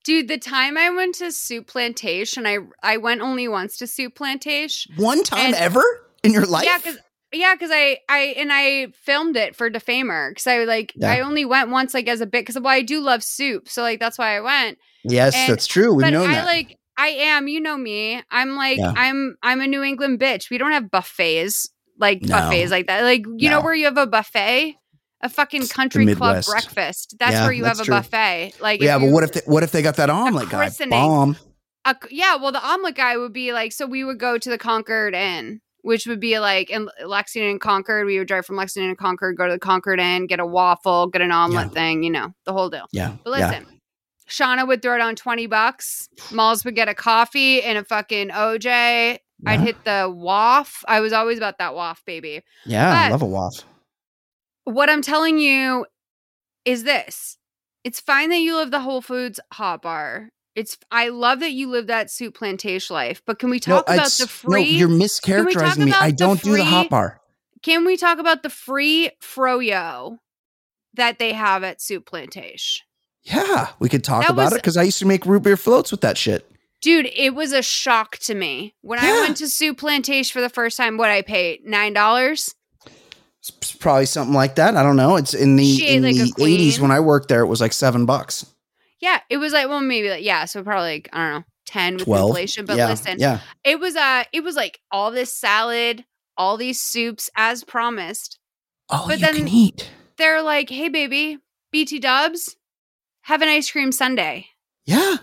Dude, the time I went to Souplantation, I I went only once to Souplantation. One time ever in your life. Yeah, because yeah, because I I and I filmed it for Defamer because I like Yeah. I only went once like as a bit because well I do love soup so like that's why I went. yes, and- that's true. We've but known I that. like I am you know me I'm like Yeah. I'm I'm a New England bitch. We don't have buffets like No. buffets like that. Like you know where you have a buffet, a fucking country club breakfast. That's Yeah, where you have a true. buffet. Like yeah, but what if they, what if they got that omelet guy? Bomb. a, yeah, well, the omelet guy would be like, so we would go to the Concord Inn, which would be like in Lexington and Concord. We would drive from Lexington and Concord, go to the Concord Inn, get a waffle, get an omelet thing, you know, the whole deal. Yeah. But yeah. listen, Shauna would throw down 20 bucks. Malls would get a coffee and a fucking OJ. I'd hit the waff. I was always about that waff, baby. Yeah, I love a waff. What I'm telling you is this it's fine that you love the Whole Foods hot bar. It's I love that you live that Souplantation life, but can we talk about the free? No, you're mischaracterizing me. I don't do the hot bar. can we talk about the free froyo that they have at Souplantation? Yeah, we could talk That about was- it because I used to make root beer floats with that shit. Dude, it was a shock to me when I went to Souplantation for the first time. What I paid nine dollars. It's probably something like that. I don't know. It's in the in like the eighties when I worked there. It was like seven bucks, Yeah, it was like well, maybe like yeah, so probably like I don't know, ten with twelve. inflation. But yeah, listen, yeah, it was uh it was like all this salad, all these soups as promised. Oh, But you then- can eat. They're like, hey baby, BT Dubs, have an ice cream sundae. Yeah,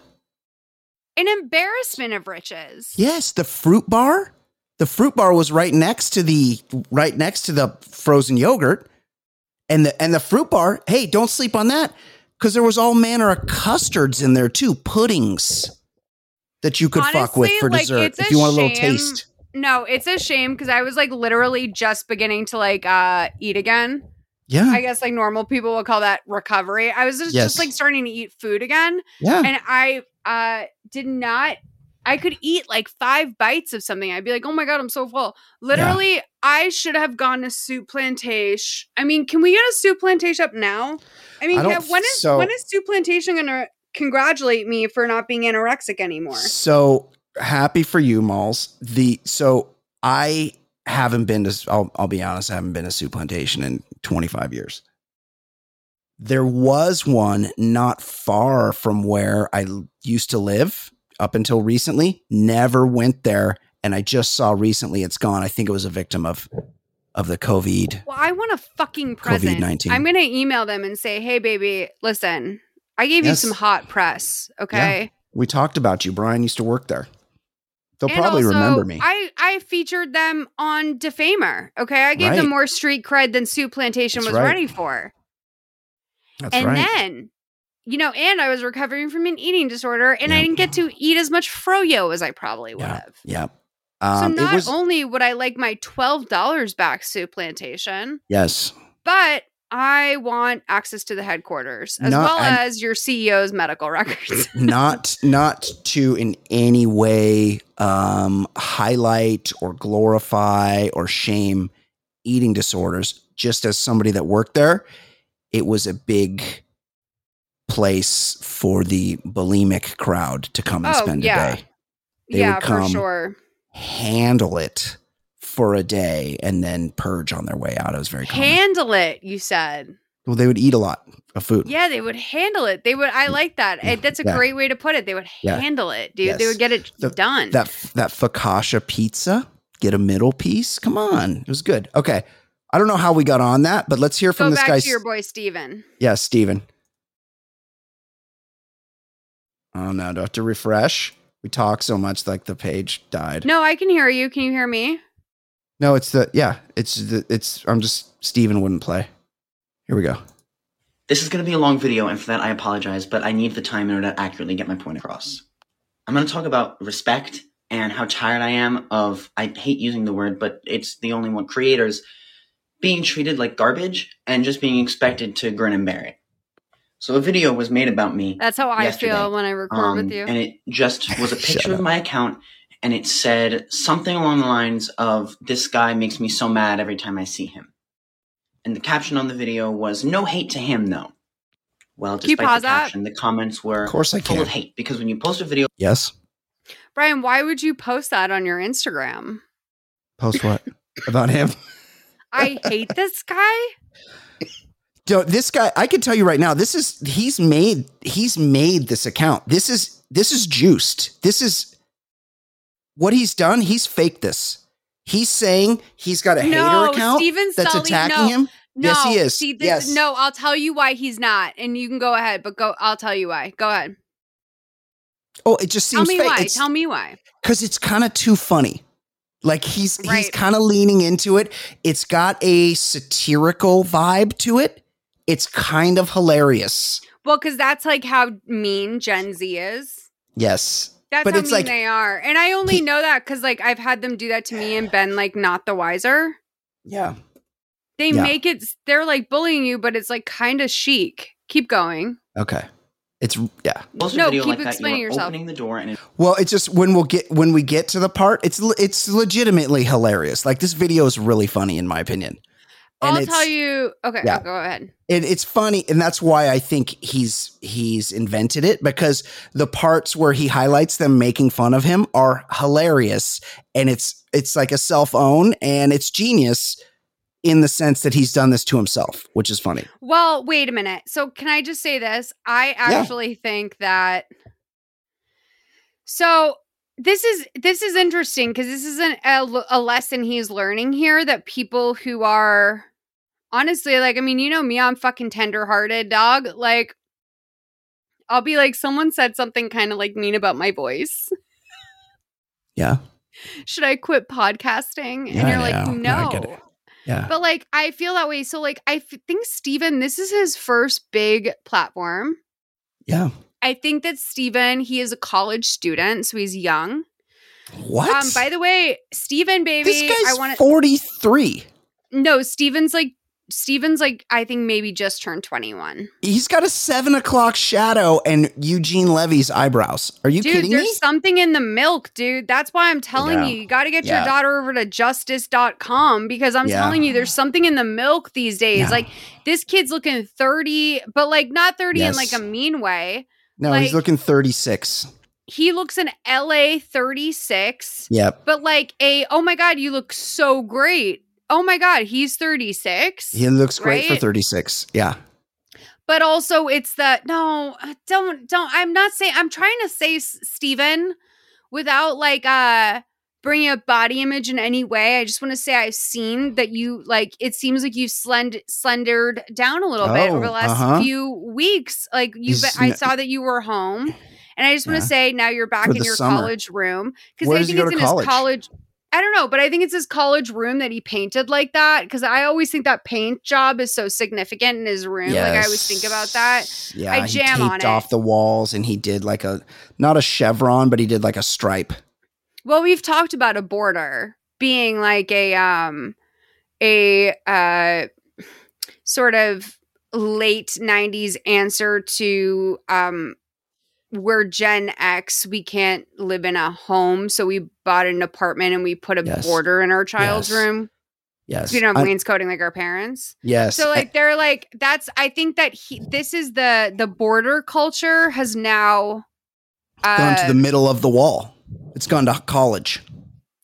An embarrassment of riches. yes. The fruit bar, the fruit bar was right next to the right next to the frozen yogurt, and the and the fruit bar. Hey, don't sleep on that because there was all manner of custards in there too, puddings that you could fuck with for like, dessert if you want a little taste. No, it's a shame because I was like literally just beginning to like uh eat again. Yeah, I guess like normal people would call that recovery. I was just, Yes. just like starting to eat food again. yeah. and I uh did not I could eat like five bites of something. I'd be like, "Oh my god, I'm so full." Literally, I should have gone to Souplantation. I mean, can we get a Souplantation up now? I mean, I yeah, when is so- when is Souplantation going to congratulate me for not being anorexic anymore? So happy for you, Malls. The so I haven't been to. I'll, I'll be honest. I haven't been to Souplantation in 25 years. There was one not far from where I used to live up until recently. Never went there, and I just saw recently it's gone. I think it was a victim of of the COVID. Well, I want a fucking present. COVID-19. I'm gonna email them and say, "Hey, baby, listen, I gave Yes. you some hot press, okay?" We talked about you. Brian used to work there. They'll And probably also, remember me. I I featured them on Defamer. Okay, I gave Right. them more street cred than Souplantation That's was right. ready for. That's and right. then, you know, and I was recovering from an eating disorder, and I didn't get to eat as much froyo as I probably would yeah, have. yeah. So Um, not was only would I like my twelve dollars back, Souplantation, yes. but I want access to the headquarters as Not- well as your CEO's medical records. not not to in any way um, highlight or glorify or shame eating disorders. Just as somebody that worked there, it was a big place for the bulimic crowd to come and Oh, spend yeah. a day, They yeah, would for come. sure. handle it for a day, and then purge on their way out. It was very common. Handle it, you said. well, they would eat a lot of food. Yeah, they would handle it. They would. I like that. Yeah, That's a yeah. great way to put it. They would handle it, dude. They would get it The- done. that that focaccia pizza get a middle piece come on it was good okay i don't know how we got on that but let's hear from Go this back guy to your boy Steven. yeah steven oh no do i have to refresh we talk so much like the page died No, I can hear you. Can you hear me? no it's the yeah it's the it's i'm just steven wouldn't play here we go This is going to be a long video, and for that I apologize, but I need the time in order to accurately get my point across. I'm going to talk about respect and how tired I am of, I hate using the word, but it's the only one, creators being treated like garbage and just being expected to grin and bear it. So a video was made about me. That's how I Yesterday. feel when I record um, with you. And it just was a picture of my account, and it said something along the lines of, This guy makes me so mad every time I see him. And the caption on the video was, No hate to him, though. Well, Can you despite pause the that? caption, the comments were of course i full can of hate because when you post a video yes Brian, why would you post that on your Instagram? post what about him I hate this guy. So this guy, I can tell you right now, this is he's made he's made this account. This is this is juiced. This is what he's done. He's faked this. He's saying he's got a no, hater account Steven that's Sully, attacking no, him. No, Yes, he is. See, this, Yes. No, I'll tell you why he's not, and you can go ahead. But go, I'll tell you why. Go ahead. Oh, it just Tell seems me fake. why. It's Tell me why. because it's kind of too funny. Like he's he's kind of leaning into it. It's got a satirical vibe to it. It's kind of hilarious. Well, because that's like how mean Gen Z is. Yes. That's But how it's mean like- they are, and I only He- know that because like I've had them do that to me and been like not the wiser. Yeah. They Yeah. make it. They're like bullying you, but it's like kind of chic. Keep going. Okay. It's yeah. post No, keep like that, you explaining yourself. opening the door and it Well, it's just when we'll get when we get to the part, it's it's legitimately hilarious. Like this video is really funny in my opinion. And I'll tell you. Okay, Yeah. go ahead. It, it's funny, and that's why I think he's he's invented it because the parts where he highlights them making fun of him are hilarious, and it's it's like a self own, and it's genius in the sense that he's done this to himself, which is funny. Well, wait a minute. So, can I just say this? I actually think that. So this is this is interesting because this is a, a lesson he's learning here that people who are honestly like I mean you know me I'm fucking tenderhearted dog like I'll be like someone said something kind of like mean about my voice Yeah, should I quit podcasting and you're like yeah, no I yeah, but like I feel that way. So like I f- think Steven, this is his first big platform. yeah. I think that Steven, he is a college student, so he's young. What? Um, by the way, Steven, baby, this guy's I want to forty three. no, Steven's like Steven's like I think maybe just turned 21. He's got a seven o'clock shadow and Eugene Levy's eyebrows. Are you dude, kidding there's me? something in the milk, dude. That's why I'm telling Yeah. you, you got to get Yeah. your daughter over to justice.com because I'm Yeah. telling you, there's something in the milk these days. Like this kid's looking 30, but like not 30 in like a mean way. no, he's looking thirty six. He looks an LA 36, Yep. but like a, oh my God, you look so great. Oh my God, he's 36. He looks great for 36. Yeah. but also it's the no, uh, don't don't. I'm not saying. I'm trying to say S- Steven without like uh bringing up body image in any way. I just want to say I've seen that you like. It seems like you've slend slendered down a little bit Oh, over the last uh-huh. few weeks. Like you, I saw that you were home. And I just want Yeah. to say now you're back For in your summer. college room because I think it's in college? his college. I don't know, but I think it's his college room that he painted like that because I always think that paint job is so significant in his room. Like I always think about that. Yeah, I he jam taped on it. off the walls and he did like a not a chevron, but he did like a stripe. Well, we've talked about a border being like a um a uh sort of late 90s answer to um we're Gen X, we can't live in a home, so we bought an apartment and we put a Yes. border in our child's Yes. room. Yes. We don't have wainscoting like our parents. yes. So like they're like that's I think that he this is the the border culture has now uh, gone to the middle of the wall. It's gone to college.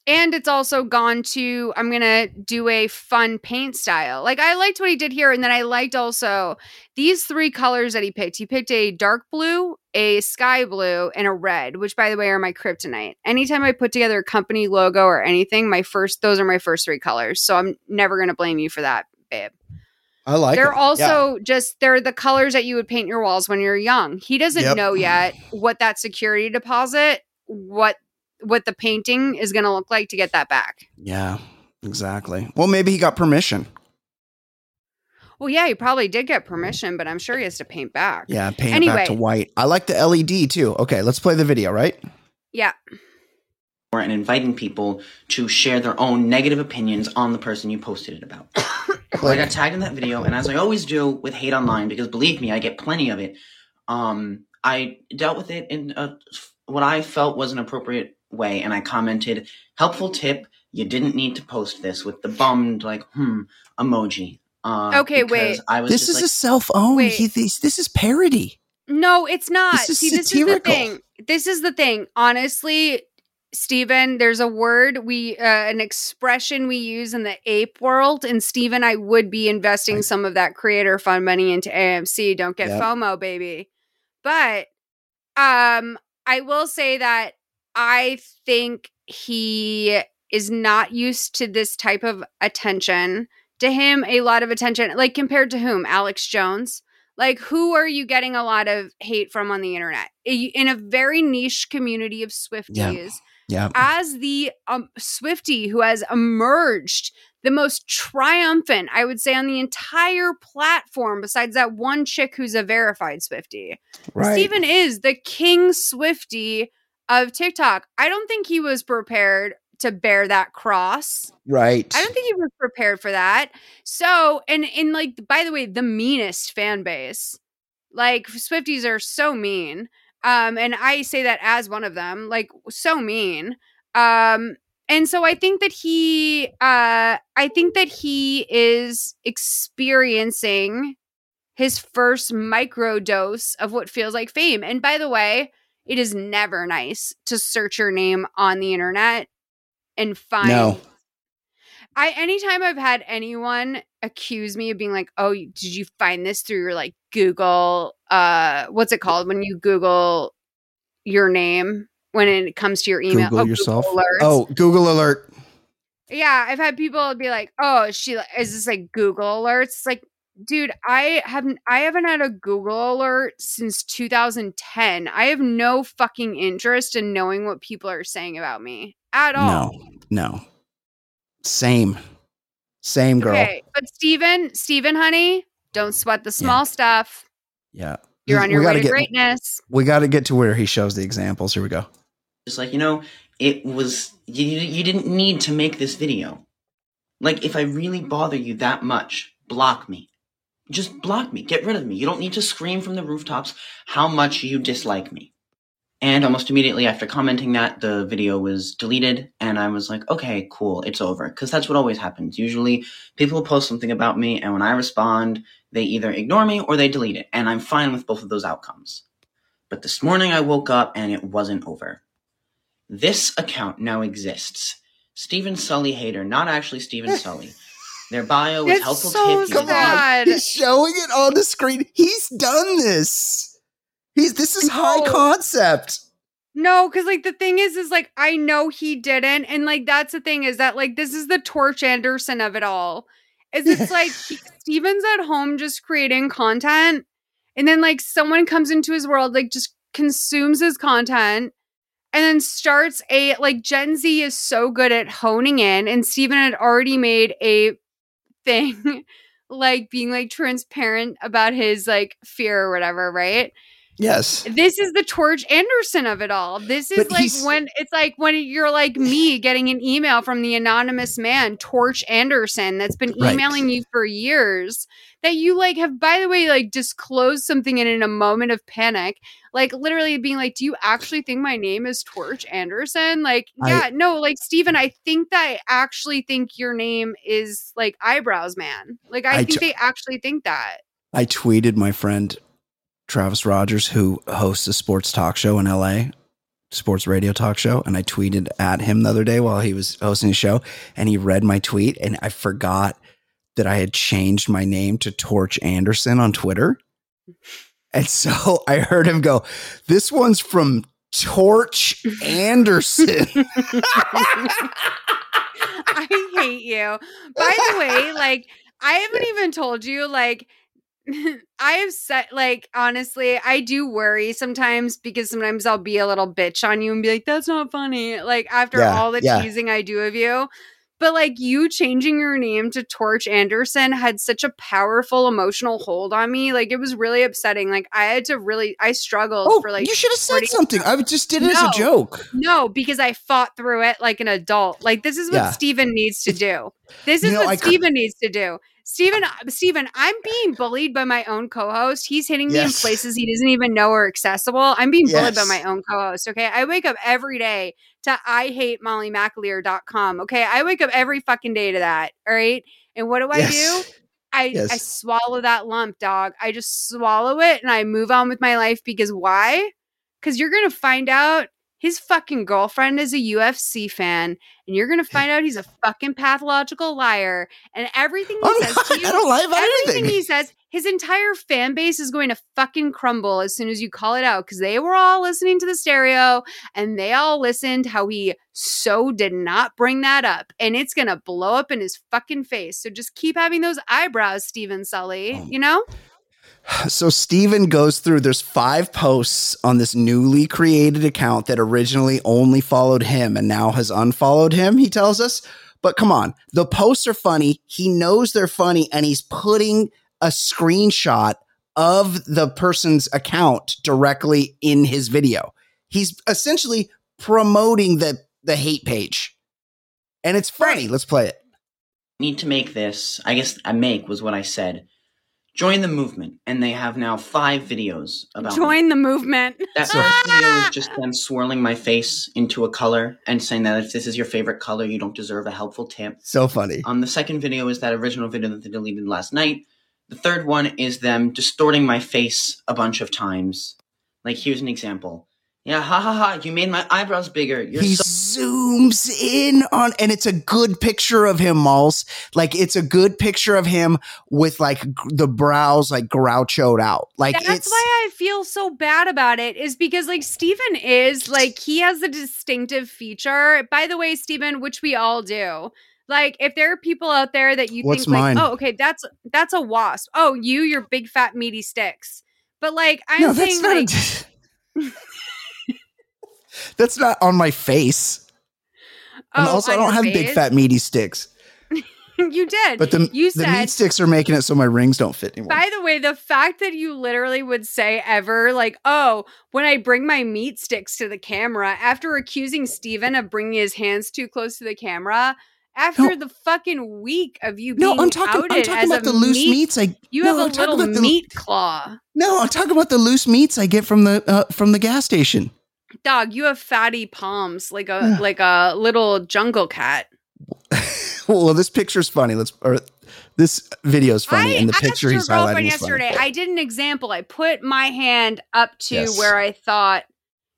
And it's also gone to i'm gonna do a fun paint style like i liked what he did here and then i liked also these three colors that he picked he picked a dark blue a sky blue and a red which by the way are my kryptonite anytime i put together a company logo or anything my first those are my first three colors so i'm never gonna blame you for that babe I like they're it. Yeah. also just they're the colors that you would paint your walls when you're young he doesn't Yep. know yet what that security deposit what what the painting is going to look like to get that back Yeah, exactly. Well, maybe he got permission. Well, yeah, he probably did get permission, but I'm sure he has to paint back. Yeah, paint it back to Anyway. white. I like the LED too. Okay, let's play the video, right? Yeah. and inviting people to share their own negative opinions on the person you posted it about. Well, I got tagged in that video, and as I always do with hate online, because believe me, I get plenty of it. Um, I dealt with it in a, what I felt was an appropriate way, and I commented, "Helpful tip: You didn't need to post this with the bummed like hmm emoji." Uh, Okay, wait. I was This is like, a self-own. Wait. He, this, this is parody. No, it's not. This is See, this satirical. is the thing. This is the thing. Honestly, Stephen, there's a word we uh, an expression we use in the ape world and Stephen, I would be investing Right. some of that creator fund money into AMC. Don't get Yep. FOMO, baby. But um I will say that I think he is not used to this type of attention. To him, a lot of attention, like compared to whom? Alex Jones. Like, who are you getting a lot of hate from on the internet? In a very niche community of Swifties, Yeah. as the um, Swifty who has emerged the most triumphant, I would say, on the entire platform, besides that one chick who's a verified Swifty. Right. Steven is the king Swifty of TikTok. I don't think he was prepared to bear that cross. right. I don't think he was prepared for that. So, and in like, by the way, the meanest fan base, like Swifties are so mean. Um, and I say that as one of them, like so mean. Um, and so I think that he, uh, I think that he is experiencing his first micro dose of what feels like fame. And by the way, it is never nice to search your name on the internet and find No. I anytime I've had anyone accuse me of being like, "Oh, did you find this through your like Google uh what's it called when you Google your name when it comes to your email?" Google Oh, yourself. Alerts. Oh, Google alert. Yeah, I've had people be like, "Oh, she is this like Google alerts?" It's like, dude, I haven't I haven't had a Google alert since 2010. I have no fucking interest in knowing what people are saying about me at all. No. No. Same. Same girl. Okay, but Steven, Steven, honey, don't sweat the small stuff. Yeah. You're on your way gotta to get, greatness. We got to get to where he shows the examples. Here we go. just like you know it was you, you didn't need to make this video like if i really bother you that much block me just block me. Get rid of me. You don't need to scream from the rooftops how much you dislike me. And almost immediately after commenting that the video was deleted and i was like okay cool it's over. Because that's what always happens. Usually people post something about me and when i respond they either ignore me or they delete it and i'm fine with both of those outcomes. But this morning i woke up and it wasn't over. This account now exists. Stephen Sully hater, not actually Stephen Sully, Their bio is It's helpful so tip. you Come sad. on. He's showing it on the screen. He's done this. He's this is high concept. No, because like the thing is, is like I know he didn't, and like that's the thing is that like this is the Torch Anderson of it all. Is it's like he- Steven's at home just creating content, and then like someone comes into his world, like just consumes his content, and then starts a like Gen Z is so good at honing in, and Steven had already made a thing like being like transparent about his like fear or whatever, right? Yes. This is the Torch Anderson of it all. This is But like when it's like when you're like me getting an email from the anonymous man, Torch Anderson, that's been Right. emailing you for years. That you like have, by the way, like disclosed something in, in a moment of panic, like literally being like, "Do you actually think my name is Torch Anderson?" Like, I- yeah, no, like Steven, I think that I actually think your name is like Eyebrows Man. Like, I, I think t- they actually think that. I tweeted my friend Travis Rogers, who hosts a sports talk show in LA, sports radio talk show, and I tweeted at him the other day while he was hosting a show, and he read my tweet, and I forgot that I had changed my name to Torch Anderson on Twitter. And so I heard him go, This one's from Torch Anderson. I hate you. By the way, like I haven't even told you like I have said like honestly, I do worry sometimes because sometimes I'll be a little bitch on you and be like that's not funny like after Yeah, all the yeah. teasing I do of you. But like you changing your name to Torch Anderson had such a powerful emotional hold on me. Like it was really upsetting. Like I had to really I struggled oh, for like you should have said 40 something. I just did it as a joke. no, because I fought through it like an adult. Like this is what Yeah. Steven needs to do. This You is know, what I Steven needs to do. Steven, uh, Steven, I'm being bullied by my own co-host. He's hitting me in places he doesn't even know are accessible. I'm being bullied by my own co-host. Okay. I wake up every day to I hate mollymcaleer.com. Okay. I wake up every fucking day to that. All right. And what do I do? Yes. I, I Yes. swallow that lump, dog. I just swallow it and I move on with my life because why? Because you're going to find out his fucking girlfriend is a UFC fan and you're going to find out he's a fucking pathological liar. And everything he oh I'm says not- to you, I don't lie about everything anything. he says, his entire fan base is going to fucking crumble as soon as you call it out because they were all listening to the stereo and they all listened how he so did not bring that up and it's going to blow up in his fucking face. So just keep having those eyebrows, Steven Sully, Oh. you know? So Steven goes through there's five posts on this newly created account that originally only followed him and now has unfollowed him, he tells us. But come on, the posts are funny. He knows they're funny and he's putting a screenshot of the person's account directly in his video. He's essentially promoting the the hate page. And it's funny. Let's play it. need to make this. I guess I make was what I said. Join the movement, and they have now five videos about me. Join the movement. That first video is just them swirling my face into a color and saying that if this is your favorite color, you don't deserve a helpful tip. So funny. Um, the second video is that original video that they deleted last night. The third one is them distorting my face a bunch of times. Like, here's an example. Yeah, ha ha ha, you made my eyebrows bigger. You're he so zooms in on and it's a good picture of him Malls. like it's a good picture of him with like g- the brows like grouchoed out like That's why I feel so bad about it, is because like Steven is like he has a distinctive feature. By the way, Steven, which we all do. Like if there are people out there that you What's think like, mine? oh, okay, that's that's a wasp. Oh, you, your big fat meaty sticks. But like I'm no saying that's not like that's not on my face and oh, also i don't have big fat meaty sticks you did. but the, you the said meat sticks are making it so my rings don't fit anymore By the way, the fact that you literally would say ever, like, oh, when I bring my meat sticks to the camera, after accusing Steven of bringing his hands too close to the camera, after No. the fucking week of you no i'm talking i'm talking about the loose meat, meats i you no, have I'm a little about the- meat claw. no i'm talking about the loose meats i get from the uh, from the gas station Dog, you have fatty palms like a like a little jungle cat. well this picture's funny let's or this video's funny I and the asked picture he's highlighting is funny. yesterday. I did an example. I put my hand up to Yes. where I thought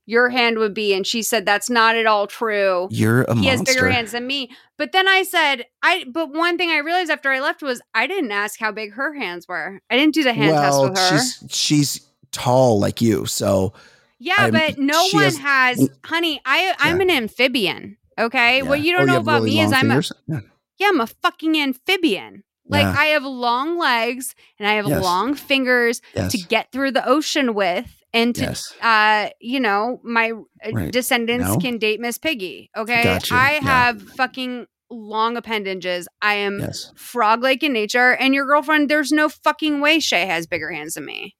your hand would be. And she said, that's not at all true. You're a he monster. has bigger hands than me. But then I said, I, but one thing I realized after I left was I didn't ask how big her hands were. I didn't do the hand test with her. she's she's tall like you, so Yeah, I'm- but no one has- has, honey. I I'm an amphibian. Okay, what you Oh, don't know have about really me is I'm a. Yeah. yeah, I'm a fucking amphibian. Like Yeah. I have long legs and I have Yes. long fingers Yes. to get through the ocean with, and to yes. uh, you know, my uh, Right. descendants No. can date Miss Piggy. Okay, Gotcha. I Yeah. have fucking long appendages. I am frog like in nature, and your girlfriend. There's no fucking way Shay has bigger hands than me.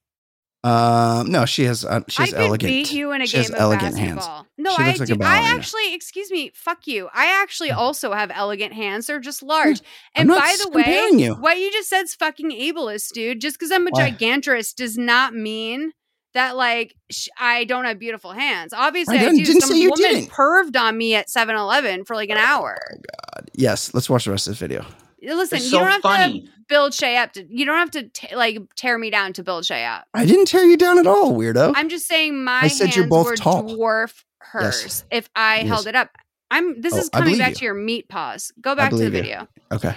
Um, no, she has uh, she I has could elegant. beat you in a she game has of elegant hands. basketball. No, She I like do. a I actually, excuse me, fuck you. I actually also have elegant hands. They're just large. And by the way, you. what you just said is fucking ableist, dude. Just because I'm a Why? gigantress does not mean that like sh- I don't have beautiful hands. Obviously, I I, didn't- do. didn't Some say you woman didn't. perved on me at 7-Eleven for like an hour. God. Yes, let's watch the rest of this video. Listen, It's you don't have funny. to build Shay up. To, you don't have to t- like tear me down to build Shay up. I didn't tear you down at all, weirdo. I'm just saying my I said hands you're both were tall. dwarf Yes. hers if I Yes. held it up. I'm this Oh, is coming back you. to your meat paws. Go back to the believe you. video. okay.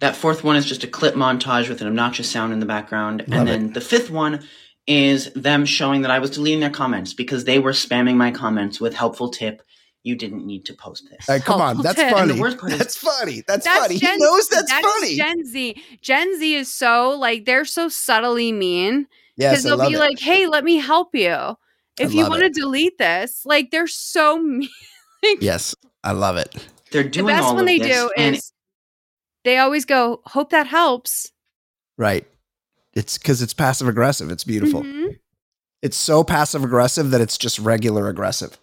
That fourth one is just a clip montage with an obnoxious sound in the background. Love and then the fifth one is them showing that I was deleting their comments because they were spamming my comments with helpful tip. You didn't need to post this. Hey, come on, that's And funny. worst is- That's funny. That's, That's funny. Gen- he knows that's that is funny. Gen Z. Gen Z is so like they're so subtly mean yes, because they'll love be it. like, "Hey, let me help you." If you want to delete this, like they're so mean. yes, I love it. They're doing The best all one of they this, do and is they always go, "Hope that helps." Right. It's because it's passive aggressive. It's beautiful. Mhm. It's so passive aggressive that it's just regular aggressive.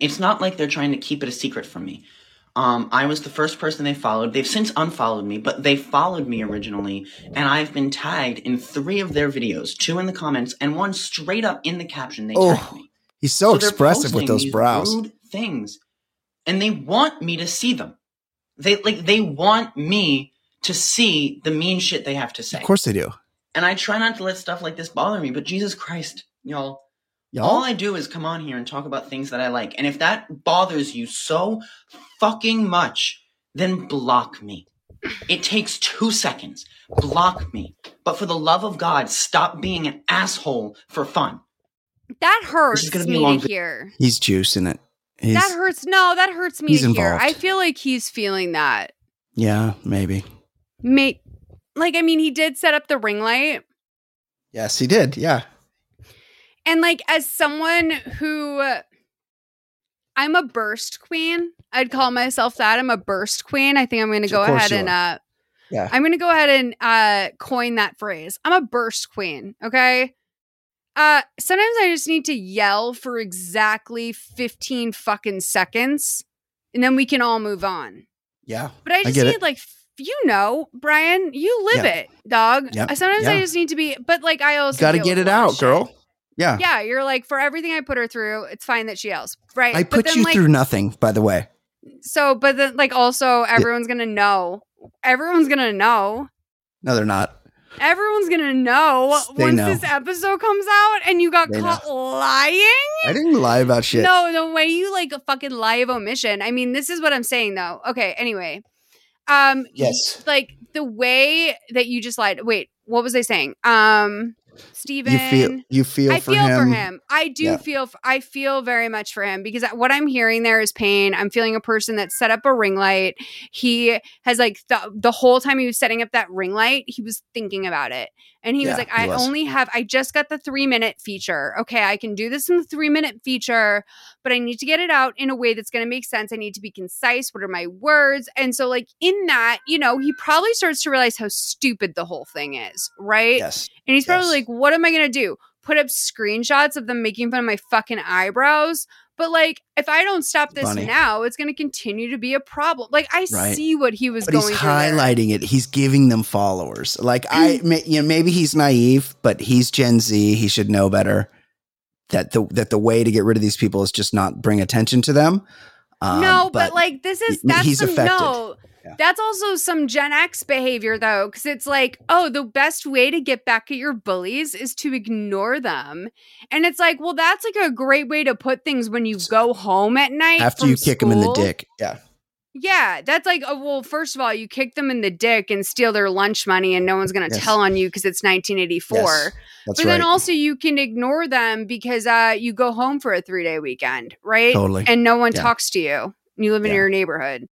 It's not like they're trying to keep it a secret from me. Um, I was the first person they followed. They've since unfollowed me, but they followed me originally, and I've been tagged in three of their videos, two in the comments and one straight up in the caption. They Oh, tagged me. He's so, they're expressive with those brows. rude things, and they want me to see them. They like they want me to see the mean shit they have to say. Of course they do. And I try not to let stuff like this bother me, but Jesus Christ, y'all. Y'all? All I do is come on here and talk about things that I like. And if that bothers you so fucking much, then block me. It takes two seconds. Block me. But for the love of God, stop being an asshole for fun. That hurts gonna be me long to hear. he's juicing it. He's, that hurts. No, that hurts me he's to hear. I feel like he's feeling that. yeah, maybe. Mate, like I mean, he did set up the ring light, Yes, he did. Yeah. And like as someone who, I'm a burst queen. I'd call myself that. I'm a burst queen. I think I'm going to go ahead and uh, Yeah. I'm going to go ahead and uh coin that phrase. I'm a burst queen. Okay. Uh, sometimes I just need to yell for exactly 15 fucking seconds, and then we can all move on. Yeah. But I just get need it. like you know, Brian, you live Yeah. it, dog. Yep. I Sometimes I just need to be, but like I also Got to deal get it a lot of out, shit. girl. Yeah. Yeah, you're like for everything I put her through, it's fine that she yells, right? I put then, you like, through nothing, by the way. So, but then like also everyone's gonna know. Everyone's gonna know. No, they're not. Everyone's gonna know They once know. this episode comes out and you got They caught lying. I didn't lie about shit. No, the way you like a fucking lie of omission. I mean, this is what I'm saying though. Okay, anyway. Um Yes. like the way that you just lied. Wait, what was I saying? Um Steven You feel you feel I for feel him. for him. I do Yeah. feel. I feel very much for him because uh, what I'm hearing there is pain. I'm feeling a person that set up a ring light. He has like the, the whole time he was setting up that ring light, he was thinking about it, and he Yeah, was like, "I was. only have. I just got the three minute feature. Okay, I can do this in the three minute feature, but I need to get it out in a way that's going to make sense. I need to be concise. What are my words? And so, like in that, you know, he probably starts to realize how stupid the whole thing is, right? Yes. And he's probably Yes. like, what am I going to do? Put up screenshots of them making fun of my fucking eyebrows? But like, if I don't stop this Funny. now, it's going to continue to be a problem. Like, I Right. see what he was But going he's through. there. highlighting it. He's giving them followers. Like I, may, you know, maybe he's naive, but he's Gen Z. He should know better. That the that the way to get rid of these people is just not bring attention to them. Um, no, but, like, this is that's he's some, affected. no. That's also some Gen X behavior, though, because it's like, oh, the best way to get back at your bullies is to ignore them. And it's like, well, that's like a great way to put things when you go home at night. After you kick them in the dick. Yeah. Yeah, that's like, oh, well, first of all, you kick them in the dick and steal their lunch money, and no one's going to Yes. tell on you because it's 1984. Yes, but right. then also, you can ignore them because uh, you go home for a three day weekend, right? Totally. And no one Yeah. talks to you. You live in Yeah. your neighborhood.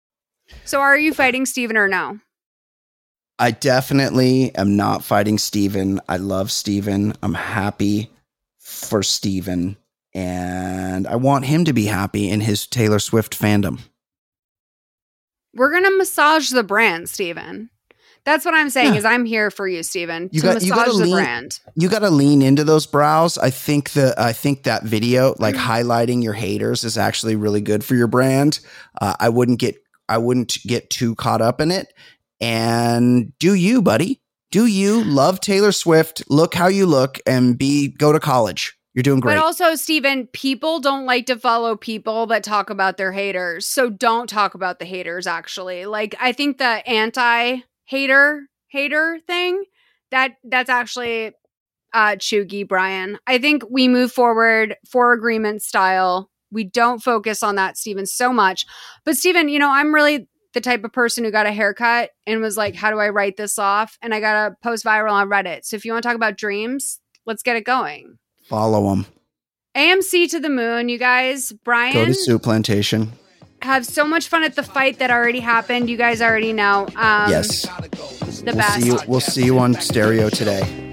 So, are you fighting Steven or no? I definitely am not fighting Steven. I love Steven. I'm happy for Steven. And I want him to be happy in his Taylor Swift fandom. We're going to massage the brand, Steven. That's what I'm saying. Yeah. Is I'm here for you, Steven, You to got you got to the lean- brand. You got to lean into those brows. I think the I think that video, like Mm. highlighting your haters, is actually really good for your brand. Uh, I wouldn't get I wouldn't get too caught up in it. And do you, buddy? Do you love Taylor Swift? Look how you look, and be go to college. You're doing great. But also, Stephen, people don't like to follow people that talk about their haters. So don't talk about the haters, actually. Like, I think the anti hater hater thing, that that's actually uh chuggy, Brian. I think we move forward for agreement style. We don't focus on that, Stephen, so much. But Stephen, you know, I'm really the type of person who got a haircut and was like, how do I write this off? And I got a post viral on Reddit. So if you want to talk about dreams, let's get it going. Follow them. AMC to the moon, you guys. Brian. Go to Souplantation. have so much fun at the fight that already happened. You guys already know. Um, yes, the we'll best. see you. We'll see you on stereo today.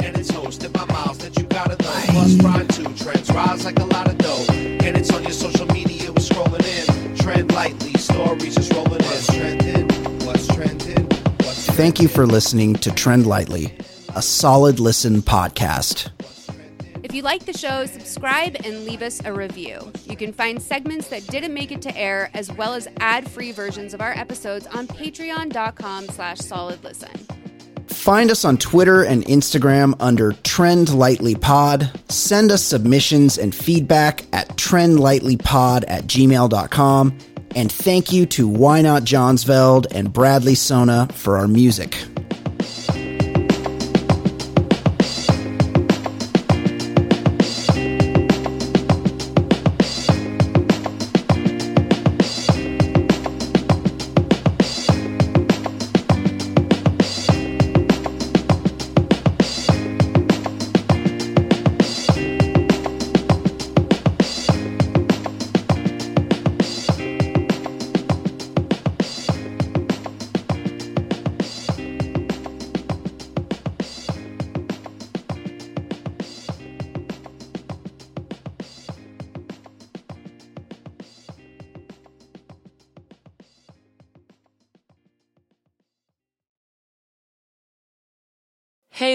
And it's hosted by Miles that you gotta know. Plus Prime 2 trends rise like a lot of dough. And it's on your social media, we're scrolling in. Trend lightly, stories is rolling in. What's trending? What's trending? Thank you for listening to Trend Lightly, a solid listen podcast. If you like the show, subscribe and leave us a review. You can find segments that didn't make it to air, as well as ad-free versions of our episodes on patreon.com slash solid listen. Find us on Twitter and Instagram under Trend Lightly Pod. Send us submissions and feedback at trendlightlypod at gmail.com. And thank you to Why Not Johnsveld and Bradley Sona for our music.